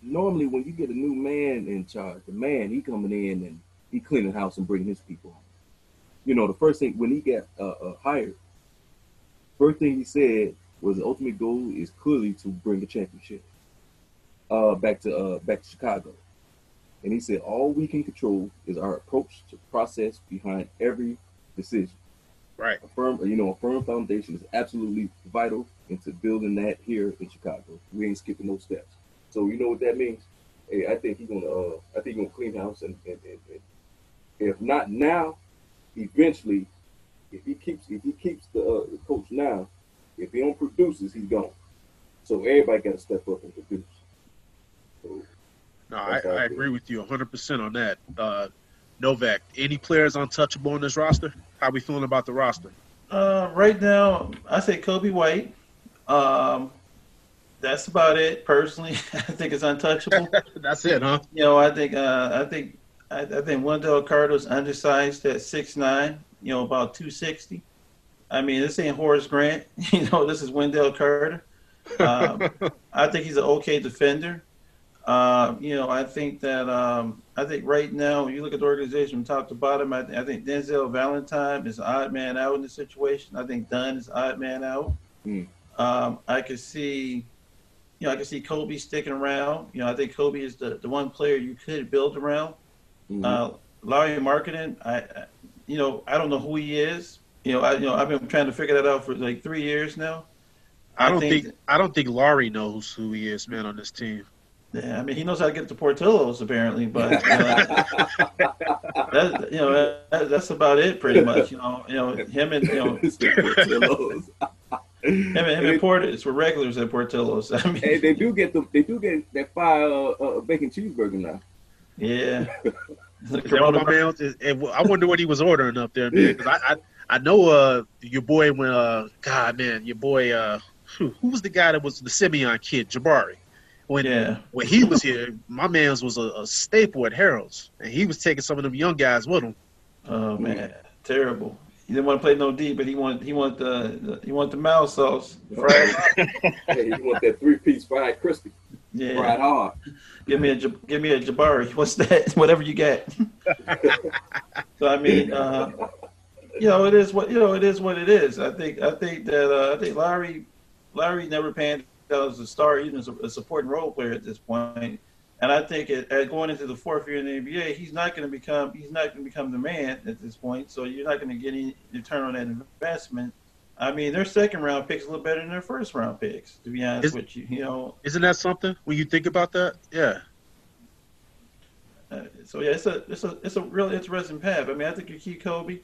normally when you get a new man in charge, the man he coming in and he cleaning house and bringing his people home. You know, the first thing when he got uh, uh, hired, first thing he said was the ultimate goal is clearly to bring a championship uh, back to uh, back to Chicago. And he said all we can control is our approach to process behind every decision. Right. A firm, you know, a firm foundation is absolutely vital into building that here in Chicago. We ain't skipping no steps. So you know what that means? Hey, I think he's gonna, uh, I think he's gonna clean house, and, and, and, and if not now, eventually, if he keeps, if he keeps the, uh, the coach now, if he don't produces, he's gone. So everybody got to step up and produce. So, No, I, I agree with you 100% on that. Uh, Novak, any players untouchable on this roster? How we feeling about the roster? Uh, right now, I say Coby White. Um, that's about it. Personally, I think it's untouchable. That's it, huh? you know, I think uh, I think I, I think Wendell Carter's undersized at six nine. You know, about two sixty. I mean, this ain't Horace Grant. You know, this is Wendell Carter. Um, I think he's an okay defender. Uh, you know, I think that um, I think right now, when you look at the organization from top to bottom, I, I think Denzel Valentine is an odd man out in the situation. I think Dunn is odd man out. Hmm. Um, I could see, you know, I could see Coby sticking around. You know, I think Coby is the, the one player you could build around. Mhm. Uh, Larry Markkanen, I, I, you know, I don't know who he is. You know, I, you know, I've been trying to figure that out for like three years now. I don't think, I don't think Lauri knows who he is, man, on this team. Yeah, I mean, he knows how to get to Portillo's apparently, but you know, that, you know that, that's about it pretty much. You know, you know him and you know him, Portillo's. and, him and Portillo's were regulars at Portillo's. I mean, Hey, they do get the they do get that fire uh, uh, bacon cheeseburger now. Yeah. The Is that my Corona- man was- is- is- I wonder what he was ordering up there, man. 'cause I, I, I know uh, your boy when uh, God, man, your boy uh, who, who was the guy that was the Simeon kid, Jabari. When Yeah. when he was here, my man's was a, a staple at Harold's, and he was taking some of them young guys with him. Oh man, terrible. He didn't want to play no D, but he wanted he wanted the, the he wanted the mouse sauce. Fried. hey, you want that three piece fried crispy, Yeah, hard. give me a give me a Jabari. What's that? Whatever you got. so I mean, uh, you know, it is what you know. It is what it is. I think I think that uh, I think Larry Larry never panned out as a star, even as a, a supporting role player at this point. And I think at, at going into the fourth year in the NBA, he's not going to become he's not going to become the man at this point. So you're not going to get any return on that investment. I mean, their second round picks a little better than their first round picks, to be honest Is- with you. You know, Isn't that something when you think about that? Yeah. Uh, so yeah, it's a it's a it's a real interesting path. I mean, I think you keep Coby,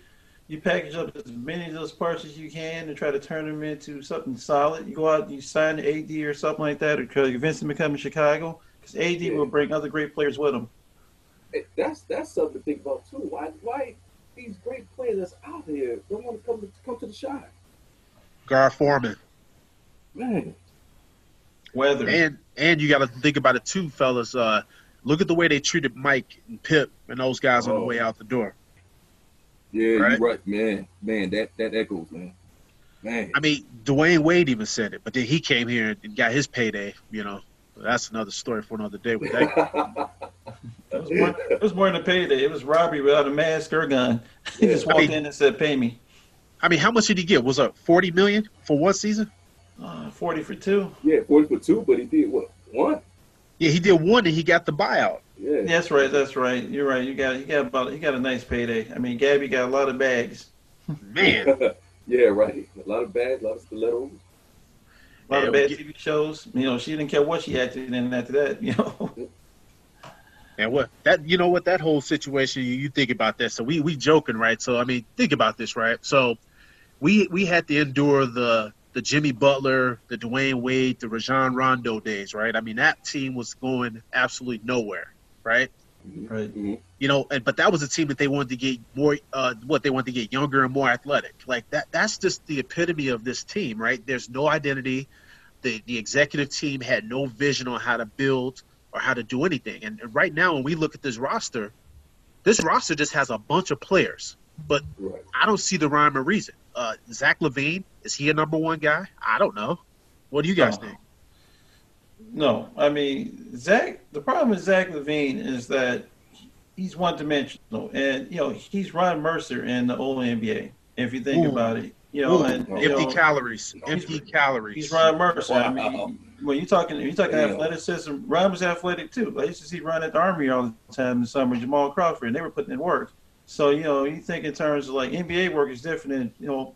you package up as many of those parts as you can and try to turn them into something solid. You go out, and you sign the AD or something like that, or try to convince him to come to Chicago because AD Yeah. will bring other great players with him. Hey, that's that's something to think about too. Why why these great players that's out here don't want to come to come to the shine? Gar Forman. Man, Weather, And and you got to think about it too, fellas. Uh, look at the way they treated Mike and Pip and those guys on the Oh. way out the door. yeah, Right. you're right, man. Man, that that echoes, man. Man, I mean, Dwyane Wade even said it, but then he came here and got his payday. You know, that's another story for another day. With that, it was, more, it was more than a payday. It was robbery without a mask or gun. He Yeah. just walked I mean- in and said, "Pay me." I mean, how much did he get? Was it forty million for one season? Uh, Forty for two. yeah, forty for two, but he did what one? Yeah, he did one, and he got the buyout. Yeah, That's right. That's right. You're right. You got you got about you got a nice payday. I mean, Gabby got a lot of bags. Man, yeah, right. A lot of bags, a lot of stilettos. A lot Yeah, of bad we TV shows. You know, she didn't care what she acted in after that. You know. and what that you know what that whole situation you, you think about that. So we we joking, right? So I mean, think about this, right? So we we had to endure the the Jimmy Butler, the Dwyane Wade, the Rajon Rondo days, right? I mean, that team was going absolutely nowhere, right? Right. You know, and but that was a team that they wanted to get more, uh, what they wanted to get younger and more athletic. Like that, that's just the epitome of this team, right? There's no identity. The the executive team had no vision on how to build or how to do anything. And right now, when we look at this roster, this roster just has a bunch of players, but Right. I don't see the rhyme or reason. Uh, Zach LaVine is he a number one guy? I don't know. What do you guys think? No, I mean Zach. The problem with Zach LaVine is that he's one dimensional, and you know he's Ron Mercer in the old NBA. If you think Ooh. about it, you know, Ooh, and you empty know, calories. He's- Empty calories. He's Ron Mercer. I mean, when you're talking, you're talking Damn. athleticism. Ron was athletic too. I used to see Ron at the Army all the time in the summer. Jamal Crawford, and they were putting in work. So you know, you think in terms of like NBA work is different than you know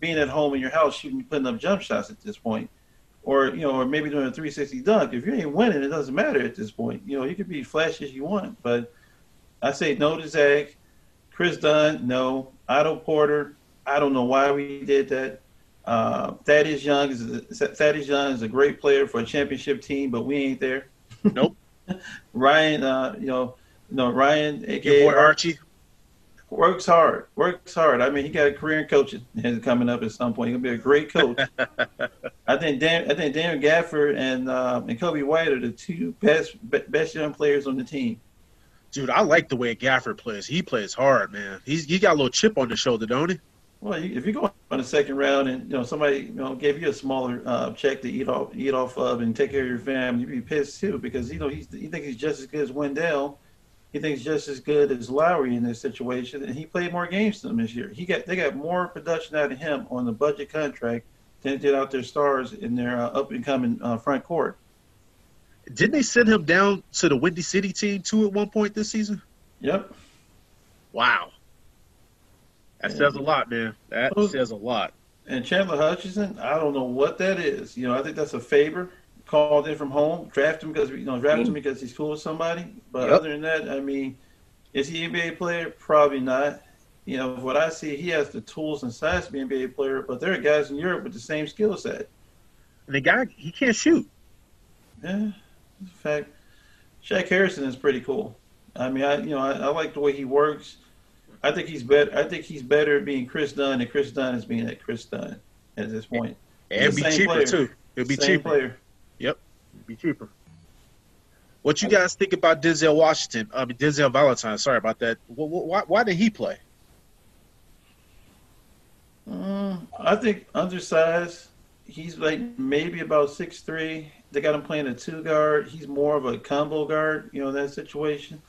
being at home in your house shooting, putting up jump shots at this point, or you know, or maybe doing a 360 dunk. If you ain't winning, it doesn't matter at this point. You know, you could be flashy as you want, but I say no to Zach. Kris Dunn, no. Otto Porter, I don't know why we did that. Uh, Thaddeus Young is a, Thaddeus Young is a great player for a championship team, but we ain't there. Nope. Ryan, uh, you know, no Ryan, Your boy Archie. Works hard. Works hard. I mean, he got a career in coaching coming up at some point. He'll be a great coach. I think Dan, I think Dan Gafford and uh, and Coby White are the two best best young players on the team. Dude, I like the way Gafford plays. He plays hard, man. He's he got a little chip on the shoulder, don't he? Well, you, if you go on the second round and you know somebody you know gave you a smaller uh, check to eat off eat off of and take care of your family, you'd be pissed too because you know he's he thinks he's just as good as Wendell. He thinks just as good as Lauri in this situation, and he played more games than them this year. He got they got more production out of him on the budget contract than they did out their stars in their uh, up and coming uh, front court. Didn't they send him down to the Windy City team too at one point this season? Yep. Wow. That says a lot, man. That says a lot. And Chandler Hutchison, I don't know what that is. You know, I think that's a favor called in from home. Draft him because you know, draft him mm. because he's cool with somebody. But Yep. other than that, I mean, is he an NBA player? Probably not. You know, what I see, he has the tools and size to be an NBA player. But there are guys in Europe with the same skill set. The guy, he can't shoot. Yeah, in fact, Shaq Harrison is pretty cool. I mean, I you know, I, I like the way he works. I think he's better. I think he's better at being Kris Dunn than Kris Dunn is being at Kris Dunn at this point. And the be cheaper player. too. It'll be Same cheaper. player. Be cheaper. What you guys think about Denzel Washington? I mean Denzel Valentine. Sorry about that. Wh- wh- Why, why did he play? Mm, I think undersized. He's like maybe about six three. They got him playing a two guard. He's more of a combo guard. You know that situation.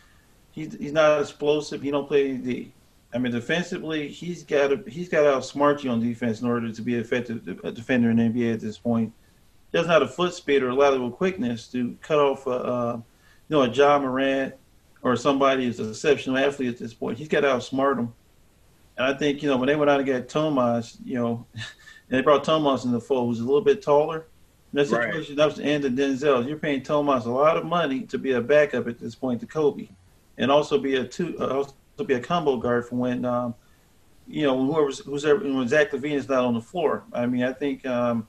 He's he's not explosive. He don't play D. I mean defensively, he's got to he's got to outsmart you on defense in order to be an effective a defender in the NBA at this point. Doesn't have a foot speed or a lateral quickness to cut off a uh, you know a John Morant or somebody who's an exceptional athlete at this point. He's got to outsmart him. And I think, you know, when they went out and got Tomas, you know, and they brought Tomas in the fold, who's a little bit taller. In that Right. situation, that was the end of Denzel. You're paying Tomas a lot of money to be a backup at this point to Coby, and also be a two, uh, also be a combo guard for when, um, you know, whoever's who's ever, when Zach LaVine is not on the floor. I mean, I think, um,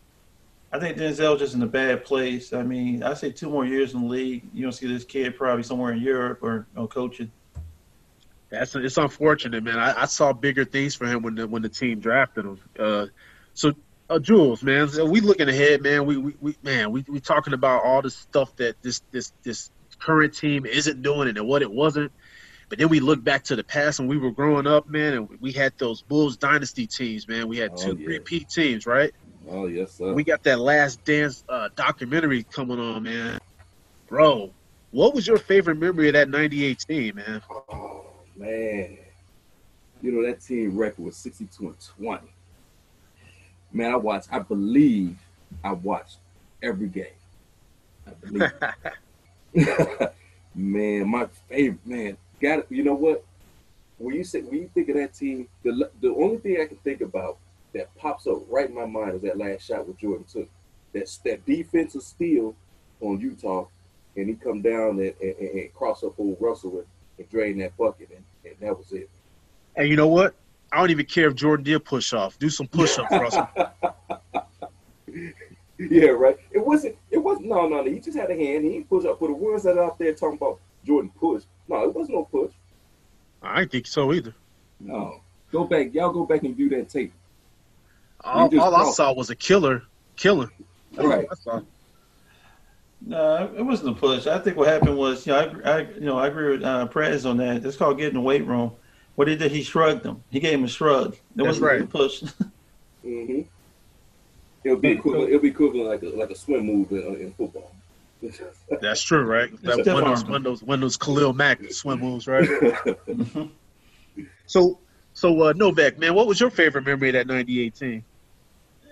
I think Denzel's just in a bad place. I mean, I say two more years in the league, you don't see this kid probably somewhere in Europe or you coaching. That's it's unfortunate, man. I, I saw bigger things for him when the when the team drafted him. Uh, so, uh, Jules, man, so we looking ahead, man. We, we, we man, we we talking about all the stuff that this this this current team isn't doing and what it wasn't. But then we look back to the past when we were growing up, man, and we had those Bulls dynasty teams, man. We had Oh, two yeah. three-peat teams, right? Oh yes, sir. We got that Last Dance uh, documentary coming on, man. Bro, what was your favorite memory of that '98 team, man? Oh man, you know that team record was sixty-two and twenty. Man, I watched. I believe I watched every game. I believe. man, my favorite man. Got it. You know what? When you say when you think of that team, the the only thing I can think about that pops up right in my mind is that last shot with Jordan took. That's that defensive steal on Utah, and he come down and, and, and, and cross up old Russell and, and drain that bucket, and, and that was it. And you know what? I don't even care if Jordan did push off. Do some push ups, Russell. yeah, right. It wasn't. It wasn't. No, no, no. He just had a hand. He didn't push up. For the ones that are out there talking about Jordan push, no, it wasn't no push. I didn't think so either. No. Go back. Y'all go back and view that tape. All, all I saw was a killer, killing. That's all Right. No, it wasn't a push. I think what happened was, you know, I, I you know, I agree with uh, Prez on that. It's called getting the weight room. What he did, he shrugged him. He gave him a shrug. It That's wasn't right. a push. Mm-hmm. It'll be equivalent. It'll be equivalent like a like a swim move in, in football. That's true, right? That Stiff one of those, arm. one of those, one those Khalil Mack swim moves, right? So, so uh, Novak, man, what was your favorite memory of that '98 team?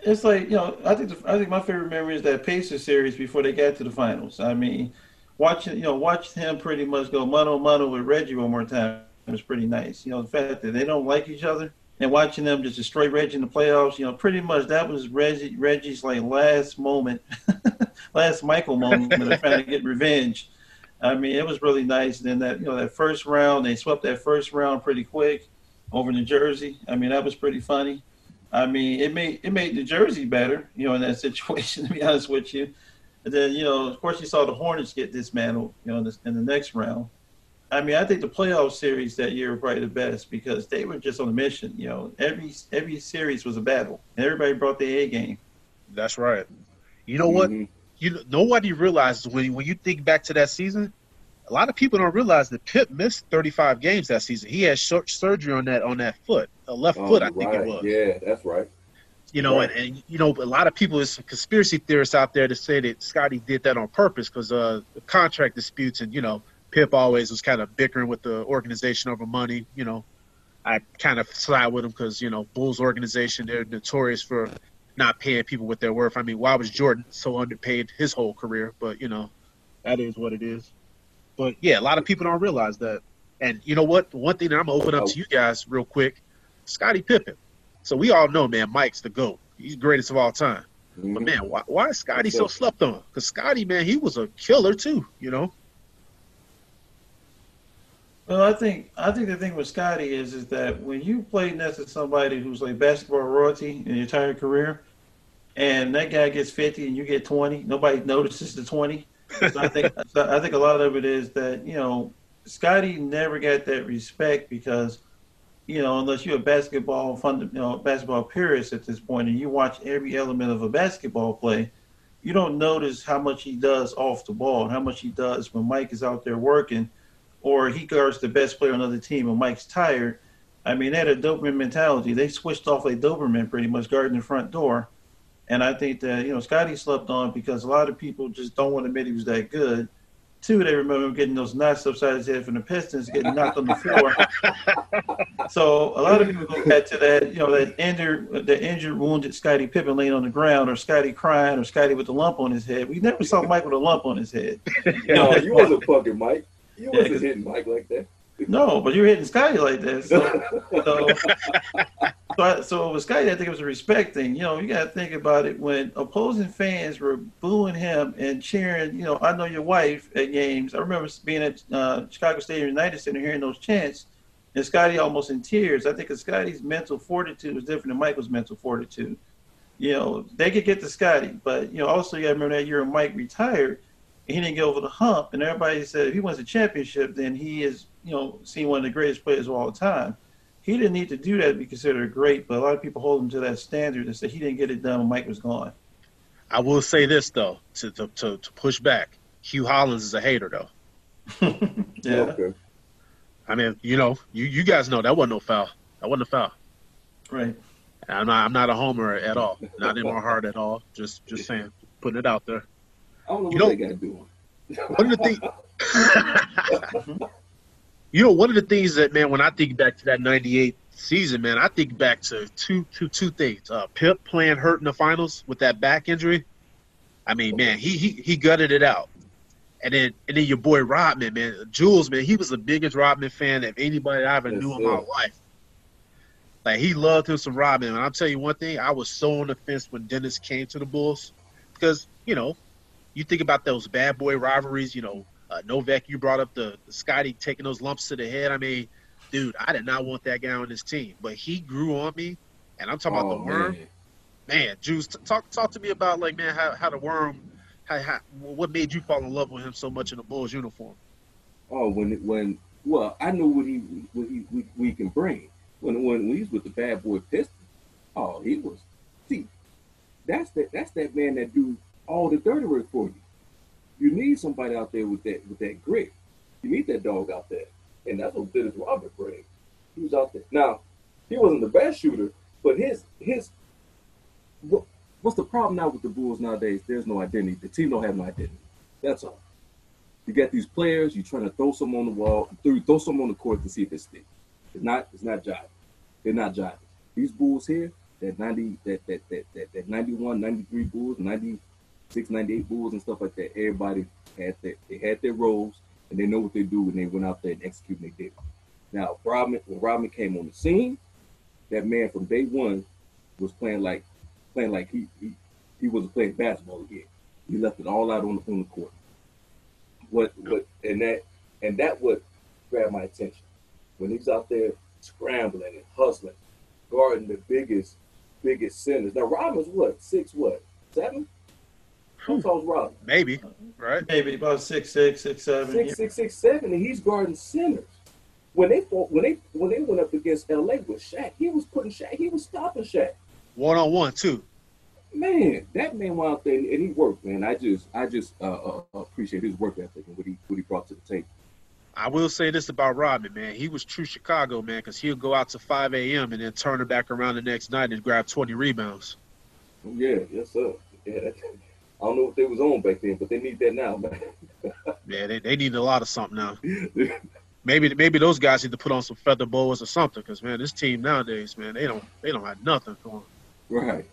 It's like you know, I think the, I think my favorite memory is that Pacers series before they got to the finals. I mean, watching you know watching him pretty much go mano mano with Reggie one more time was pretty nice. You know, the fact that they don't like each other and watching them just destroy Reggie in the playoffs. You know, pretty much that was Reggie Reggie's like last moment, last Michael moment of trying to get revenge. I mean, it was really nice. And then that you know that first round, they swept that first round pretty quick over New Jersey. I mean, that was pretty funny. I mean, it made it made New Jersey better, you know, in that situation. To be honest with you, and then you know, of course, you saw the Hornets get dismantled, you know, in, this, in the next round. I mean, I think the playoff series that year were probably the best because they were just on a mission. You know, every every series was a battle, and everybody brought their A game. That's right. You know what? Mhm. You nobody realizes when when you think back to that season. A lot of people don't realize that Pip missed 35 games that season. He had sur- surgery on that on that foot, a left Oh, foot, I think right. it was. Yeah, that's right. You know, Right. and, and you know, a lot of people, there's some conspiracy theorists out there to say that Scotty did that on purpose because uh, the contract disputes, and you know, Pip always was kind of bickering with the organization over money. You know, I kind of side with him because you know, Bulls organization they're notorious for not paying people what they're worth. I mean, why was Jordan so underpaid his whole career? But you know, that is what it is. But yeah, a lot of people don't realize that. And you know what? One thing that I'm gonna open up to you guys real quick, Scottie Pippen. So we all know, man, Mike's the GOAT. He's the greatest of all time. But Mhm. man, why, why is Scotty so slept on? Because Scotty, man, he was a killer too. You know. Well, I think I think the thing with Scotty is is that when you play next to somebody who's like basketball royalty in your entire career, and that guy gets fifty and you get twenty, nobody notices the twenty. So I think so I think a lot of it is that you know Scotty never got that respect because you know unless you're a basketball fund you know basketball purist at this point and you watch every element of a basketball play, you don't notice how much he does off the ball and how much he does when Mike is out there working or he guards the best player on another team and Mike's tired. I mean, they had a Doberman mentality. They switched off a Doberman pretty much guarding the front door. And I think that, you know, Scotty slept on because a lot of people just don't want to admit he was that good. Two, they remember him getting those knots upside his head from the Pistons, getting knocked on the floor. so a lot of people go back to that, you know, that injured, the injured, wounded Scotty Pippen laying on the ground, or Scotty crying, or Scotty with a lump on his head. We never saw Mike with a lump on his head. No, you wasn't fucking Mike. You Yeah, wasn't 'cause- hitting Mike like that. No, but you're hitting Scotty like that. So, so, so, I- so with Scotty, I think it was a respect thing. You know, you got to think about it when opposing fans were booing him and cheering. You know, I know your wife at games. I remember being at uh, Chicago Stadium United Center hearing those chants, and Scotty almost in tears. I think Scotty's mental fortitude was different than Michael's mental fortitude. You know, they could get to Scotty, but you know, also you got to remember that year Mike retired he didn't get over the hump, and everybody said if he wins a championship, then he is, you know, seen one of the greatest players of all time. He didn't need to do that to be considered great, but a lot of people hold him to that standard and say he didn't get it done when Mike was gone. I will say this though, to to, to, to push back, Hue Hollins is a hater though. yeah. Okay. I mean, you know, you you guys know that wasn't no foul. That wasn't a foul. Right. I'm not I'm not a homer at all. Not in my heart at all. Just just saying, putting it out there. I don't know You what know- they got to do. One of the things, you know, one of the things that man, when I think back to that '98 season, man, I think back to two two two things. Uh, Pip playing hurt in the finals with that back injury. I mean, man, he he he gutted it out. And then and then your boy Rodman, man, Jules, man, he was the biggest Rodman fan of anybody I ever Yes, knew in my life. Like he loved him some Rodman. And I'll tell you one thing, I was so on the fence when Dennis came to the Bulls. Because, you know, you think about those bad boy rivalries, you know, uh, Novak, you brought up the, the Scotty taking those lumps to the head. I mean, dude, I did not want that guy on this team. But he grew on me. And I'm talking about Oh, the worm man. man, Juice, talk talk to me about like man how how the worm, how, how what made you fall in love with him so much in the Bulls uniform? Oh, when when well, I knew what he what he we, we can bring. When when when he was with the bad boy Pistons, oh, he was. See, that's that that's that man that do all the dirty work for you. You need somebody out there with that with that grit. You need that dog out there, and that's what Dennis Robert brings. He was out there. Now, he wasn't the best shooter, but his his what, what's the problem now with the Bulls nowadays? There's no identity. The team don't have no identity. That's all. You got these players, you're trying to throw some on the wall, throw, throw some on the court to see if it sticks. It's not, it's not jiving. They're not jiving. These Bulls here, that 90, that that that that, that 91, 93 Bulls, 96, 98 Bulls and stuff like that, everybody had their they had their roles and they know what they do and they went out there and executed and they did. Now Rodman, when Rodman came on the scene, that man from day one was playing like playing like he he, he wasn't playing basketball again. He left it all out on the on the court. What what and that and that would grab my attention when he's out there scrambling and hustling, guarding the biggest biggest centers. Now Rodman's what six what seven? How tall's Rodman? Maybe, right? Maybe about six six six seven. Six six six seven, and he's guarding centers. When they fought, when they when they went up against LA with Shaq, he was putting Shaq, he was stopping Shaq. One on one too. Man, that man went out there and he worked, man. I just I just uh, uh, appreciate his work ethic and what he what he brought to the table. I will say this about Rodman, man. He was true Chicago, man, because he'll go out to 5 a.m. and then turn it back around the next night and grab 20 rebounds. Yeah, yes, sir. Yeah, that, I don't know what they was on back then, but they need that now, man. yeah, they, they need a lot of something now. maybe maybe those guys need to put on some feather boas or something, because man, this team nowadays, man, they don't they don't have nothing for them. Right.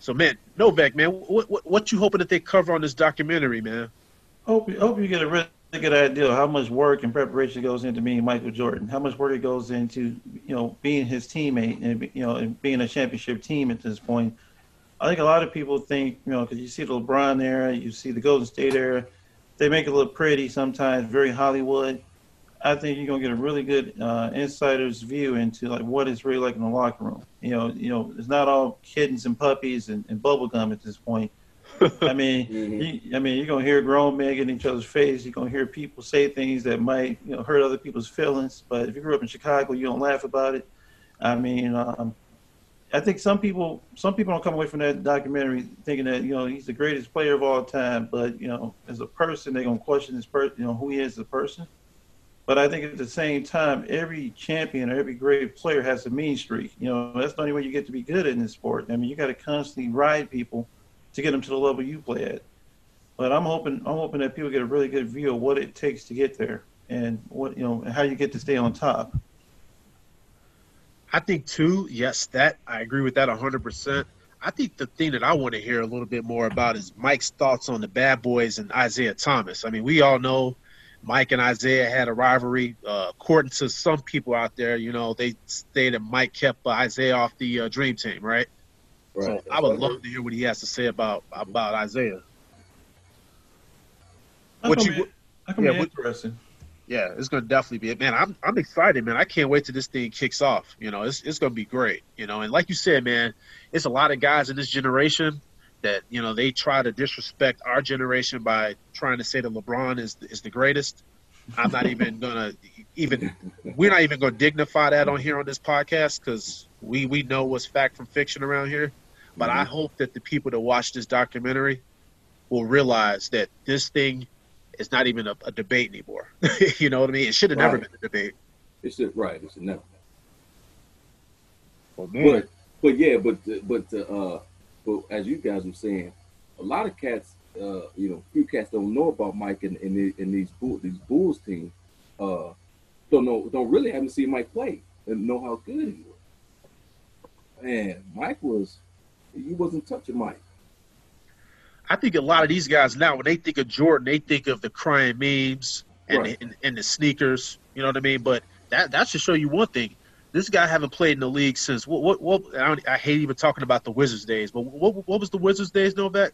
So man, Novak, man, what what, what you hoping that they cover on this documentary, man? Hope hope you get a really good idea of how much work and preparation goes into being Michael Jordan. How much work it goes into you know being his teammate and you know and being a championship team at this point. I think a lot of people think you know because you see the LeBron era, you see the Golden State era, they make it look pretty sometimes, very Hollywood. I think you're gonna get a really good uh, insider's view into like what it's really like in the locker room. You know, you know, it's not all kittens and puppies and, and bubble gum at this point. I mean, mm-hmm. you, I mean, you're gonna hear grown men get in each other's face. You're gonna hear people say things that might, you know, hurt other people's feelings. But if you grew up in Chicago, you don't laugh about it. I mean, um, I think some people, some people don't come away from that documentary thinking that you know he's the greatest player of all time. But you know, as a person, they're gonna question his person, you know, who he is as a person. But I think at the same time, every champion or every great player has a mean streak. You know, that's the only way you get to be good in this sport. I mean, you got to constantly ride people to get them to the level you play at. But I'm hoping, I'm hoping that people get a really good view of what it takes to get there and what you know, and how you get to stay on top. I think too, yes, that I agree with that hundred percent. I think the thing that I want to hear a little bit more about is Mike's thoughts on the bad boys and Isiah Thomas. I mean, we all know Mike and Isaiah had a rivalry. Uh, according to some people out there, you know, they say that Mike kept uh, Isiah off the uh, Dream Team, right? Right. So I would love to hear what he has to say about about Isiah. What you? yeah, be interesting. Yeah, it's gonna definitely be it, man. I'm I'm excited, man. I can't wait till this thing kicks off. You know, it's it's gonna be great. You know, and like you said, man, it's a lot of guys in this generation that you know they try to disrespect our generation by trying to say that LeBron is is the greatest. I'm not even gonna even we're not even gonna dignify that on here on this podcast because we we know what's fact from fiction around here. But mm-hmm. I hope that the people that watch this documentary will realize that this thing is not even a, a debate anymore. you know what I mean? It should have right. never been a debate. It should right. It should never. Well, but but yeah, but but uh, but as you guys were saying, a lot of cats, uh, you know, few cats don't know about Mike and in, in, in, these Bulls, these Bulls team. Uh, don't know, don't really haven't seen Mike play and know how good he was. And Mike was, he wasn't touching Mike. I think a lot of these guys now, when they think of Jordan, they think of the crying memes and, right. and, and the sneakers. You know what I mean? But that that should show you one thing this guy haven't played in the league since what? What? what I, I, hate even talking about the Wizards days, but what? What was the Wizards days, Novak?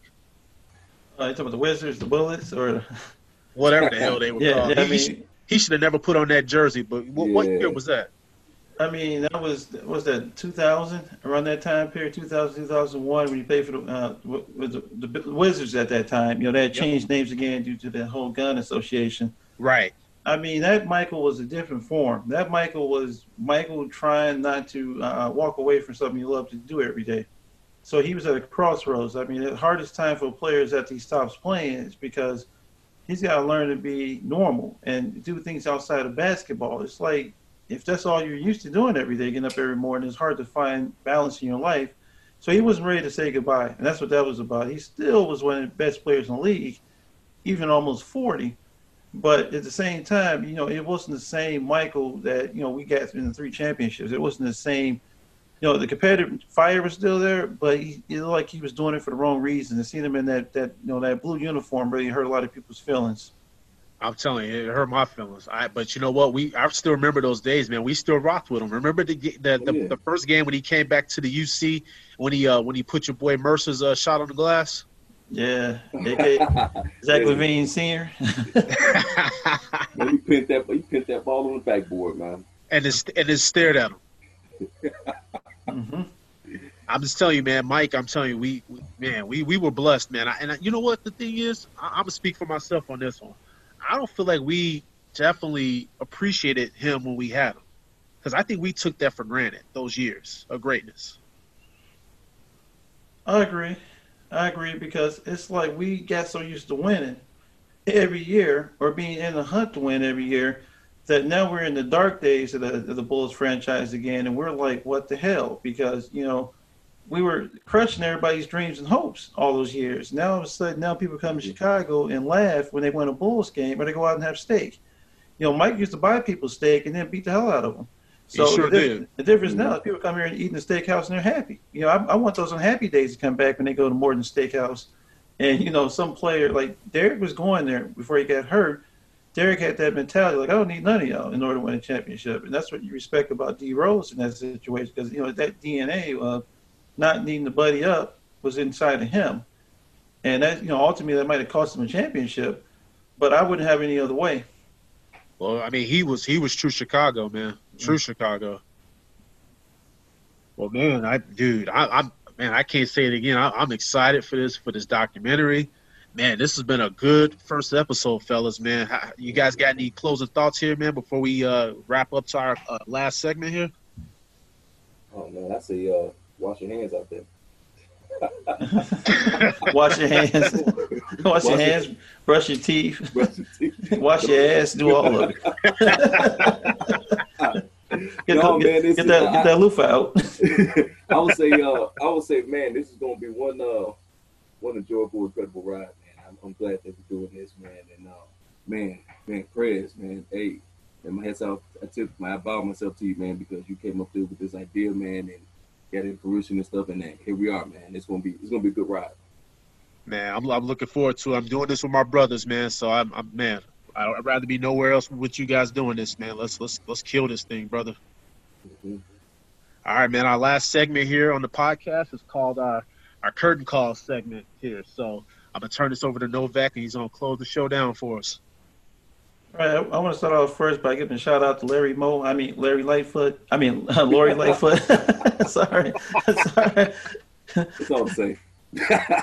Uh, you talking about the Wizards, the Bullets, or whatever the hell they were yeah, called? Yeah, he, mean, he, should have never put on that jersey. But what, yeah. what year was that? I mean, that was was that 2000 around that time period, 2000 2001 when you played for the uh, with the, the, Wizards at that time. You know, they had changed yep. names again due to the whole gun association. Right. I mean, that Michael was a different form. That Michael was Michael trying not to uh, walk away from something he loved to do every day. So he was at a crossroads. I mean, the hardest time for players that he stops playing is because he's got to learn to be normal and do things outside of basketball. It's like if that's all you're used to doing every day, getting up every morning, it's hard to find balance in your life. So he wasn't ready to say goodbye, and that's what that was about. He still was one of the best players in the league, even almost 40. But at the same time, you know, it wasn't the same Michael that, you know, we got in the three championships. It wasn't the same, you know, the competitive fire was still there, but he, it looked like he was doing it for the wrong reason. And seeing him in that, that, you know, that blue uniform really hurt a lot of people's feelings. I'm telling you, it hurt my feelings. I, but you know what? We I still remember those days, man. We still rocked with him. Remember the the, the, yeah. the first game when he came back to the UC when he uh, when he put your boy Mercer's uh, shot on the glass. Yeah, Zach Yeah. LaVine Senior. Man, he pinned that he pinned that ball on the backboard, man. and just and just stared at him. hmm I'm just telling you, man, Mike. I'm telling you, we, we man, we we were blessed, man. I, and I, you know what? The thing is, I, I'm gonna speak for myself on this one. I don't feel like we definitely appreciated him when we had him, because I think we took that for granted those years of greatness. I agree. I agree because it's like we got so used to winning every year or being in the hunt to win every year that now we're in the dark days of the, of the Bulls franchise again, and we're like, what the hell? Because you know we were crushing everybody's dreams and hopes all those years. Now all of a sudden, now people come to Chicago and laugh when they win a Bulls game or they go out and have steak. You know, Mike used to buy people steak and then beat the hell out of them. He So sure the, did. the difference now is mm-hmm. people come here and eat in the steakhouse and they're happy. You know, I, I want those unhappy days to come back when they go to Morton Steakhouse. And you know, some player like Derrick was going there before he got hurt. Derrick had that mentality, like I don't need none of y'all in order to win a championship, and that's what you respect about D Rose in that situation because you know that DNA of not needing to buddy up was inside of him, and that you know ultimately that might have cost him a championship, but I wouldn't have any other way. Well, I mean, he was he was true Chicago, man. True Chicago. Well, man, I dude, I, I'm man, I can't say it again. I, I'm excited for this for this documentary. Man, this has been a good first episode, fellas. Man, How- you guys got any closing thoughts here, man? Before we uh, wrap up to our uh, last segment here. Oh man, I say uh, wash your hands out there. Wash your hands, wash your hands, brush your teeth, Brush your teeth. wash your ass, do all of it. Get, No, get, man, get that get that loofah out. I would say, uh, I would say, man, this is gonna be one, uh, one enjoyable, incredible ride, man. I'm, I'm glad that we're doing this, man. And uh, man, man, prayers, man. Hey, and my head's out. I took my, I bow myself to you, man, because you came up through with this idea, man, and got it fruition and stuff. And then here we are, man. It's gonna be, it's gonna be a good ride. Man, I'm, I'm looking forward to. it. I'm doing this with my brothers, man. So I'm, I'm man. I'd rather be nowhere else with you guys doing this, man. Let's let's let's kill this thing, brother. Mhm. All right, man. Our last segment here on the podcast is called our our curtain call segment here. So I'm gonna turn this over to Novak, and he's gonna close the show down for us. All right, I, I want to start off first by giving a shout out to Larry Moe. I mean Larry Lightfoot. I mean Lori Lightfoot. Sorry, sorry. That's all I'm saying.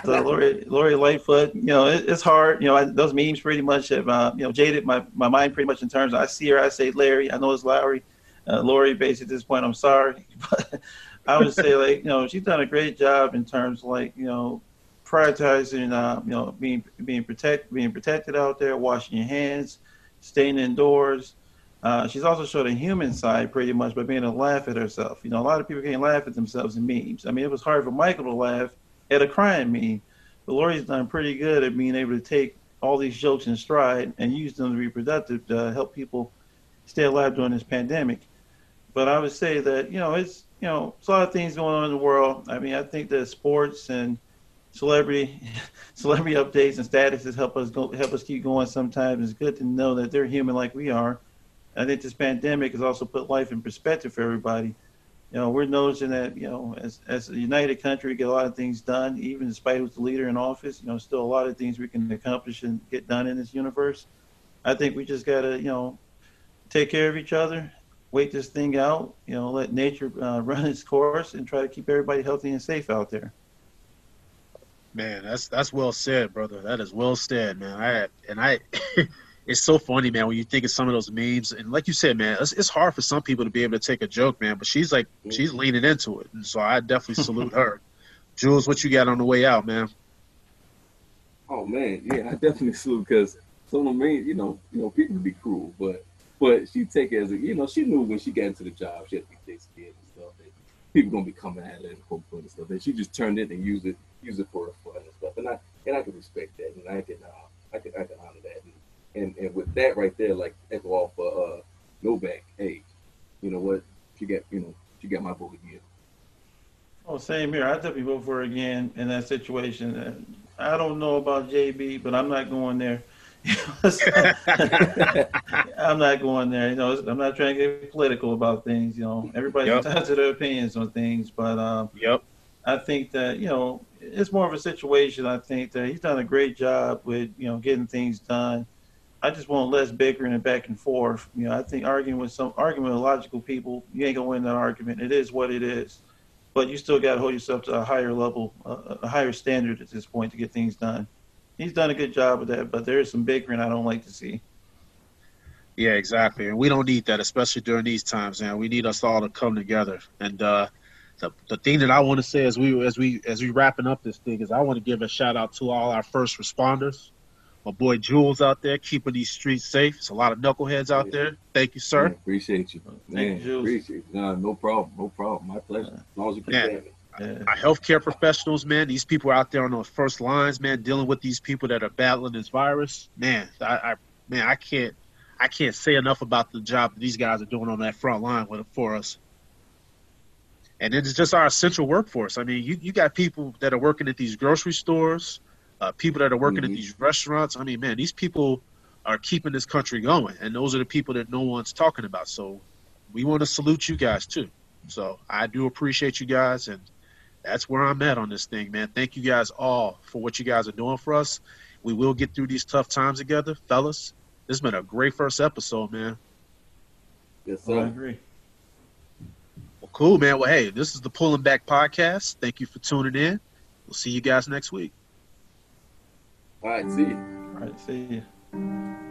So Lori, Lori Lightfoot. You know, it, it's hard. You know, I, those memes pretty much have uh, you know jaded my, my mind pretty much in terms. Of, I see her, I say Larry. I know it's Lowry. Uh, Lori, basically at this point, I'm sorry, but I would say like you know she's done a great job in terms of, like you know prioritizing uh, you know being being protect being protected out there, washing your hands, staying indoors. Uh, she's also showed a human side pretty much by being to laugh at herself. You know, a lot of people can't laugh at themselves in memes. I mean, it was hard for Michael to laugh at a crying meme, but Lori's done pretty good at being able to take all these jokes in stride and use them to be productive to help people stay alive during this pandemic. But I would say that you know it's you know it's a lot of things going on in the world. I mean, I think that sports and celebrity celebrity updates and statuses help us go help us keep going. Sometimes it's good to know that they're human like we are. I think this pandemic has also put life in perspective for everybody. You know, we're noticing that you know, as as a united country, we get a lot of things done, even despite who's the leader in office. You know, still a lot of things we can accomplish and get done in this universe. I think we just gotta, you know, take care of each other, wait this thing out. You know, let nature uh, run its course, and try to keep everybody healthy and safe out there. Man, that's that's well said, brother. That is well said, man. I and I, it's so funny, man, when you think of some of those memes, and like you said, man, it's, it's hard for some people to be able to take a joke, man. But she's like, mm-hmm. she's leaning into it, and so I definitely salute her. Jules, what you got on the way out, man? Oh man, yeah, I definitely salute because some of me, you know, you know, people can be cruel, but but she take it as a, you know, she knew when she got into the job, she had to be thick skinned and stuff. That people gonna be coming at her and and stuff. And she just turned it and used it, use it for her fun and stuff. And I and I can respect that, and I can, uh, I can, I can honor that And, and, and with that right there, like echo off of uh, Novak. Hey, you know what? She got you know she got my vote again. Oh, same here. I definitely vote for her again in that situation. I don't know about JB, but I'm not going there. I'm not going there. You know, I'm not trying to get political about things. You know, everybody's yep. entitled to their opinions on things, but um, yep. I think that you know it's more of a situation. I think that he's done a great job with you know getting things done. I just want less bickering and back and forth. You know, I think arguing with some arguing with logical people, you ain't gonna win that argument. It is what it is, but you still got to hold yourself to a higher level, uh, a higher standard at this point to get things done. He's done a good job with that, but there is some bickering I don't like to see. Yeah, exactly, and we don't need that, especially during these times. Man, we need us all to come together and. uh the, the thing that I want to say as we as we as we wrapping up this thing is I want to give a shout out to all our first responders. My boy Jules out there keeping these streets safe. It's a lot of knuckleheads out yeah. there. Thank you, sir. appreciate you. Man, you, appreciate you. No, no problem. No problem. My pleasure. As long as you can yeah. Our healthcare professionals, man, these people out there on those first lines, man, dealing with these people that are battling this virus, man, I, I man, I can't, I can't say enough about the job that these guys are doing on that front line with, for us and it's just our essential workforce. I mean, you, you got people that are working at these grocery stores, uh, people that are working mm-hmm. at these restaurants. I mean, man, these people are keeping this country going, and those are the people that no one's talking about. So we want to salute you guys too. So I do appreciate you guys, and that's where I'm at on this thing, man. Thank you guys all for what you guys are doing for us. We will get through these tough times together, fellas. This has been a great first episode, man. Yes, sir. I agree. Cool, man. Well, hey, this is the Pulling Back Podcast. Thank you for tuning in. We'll see you guys next week. All right, see you. All right, see you.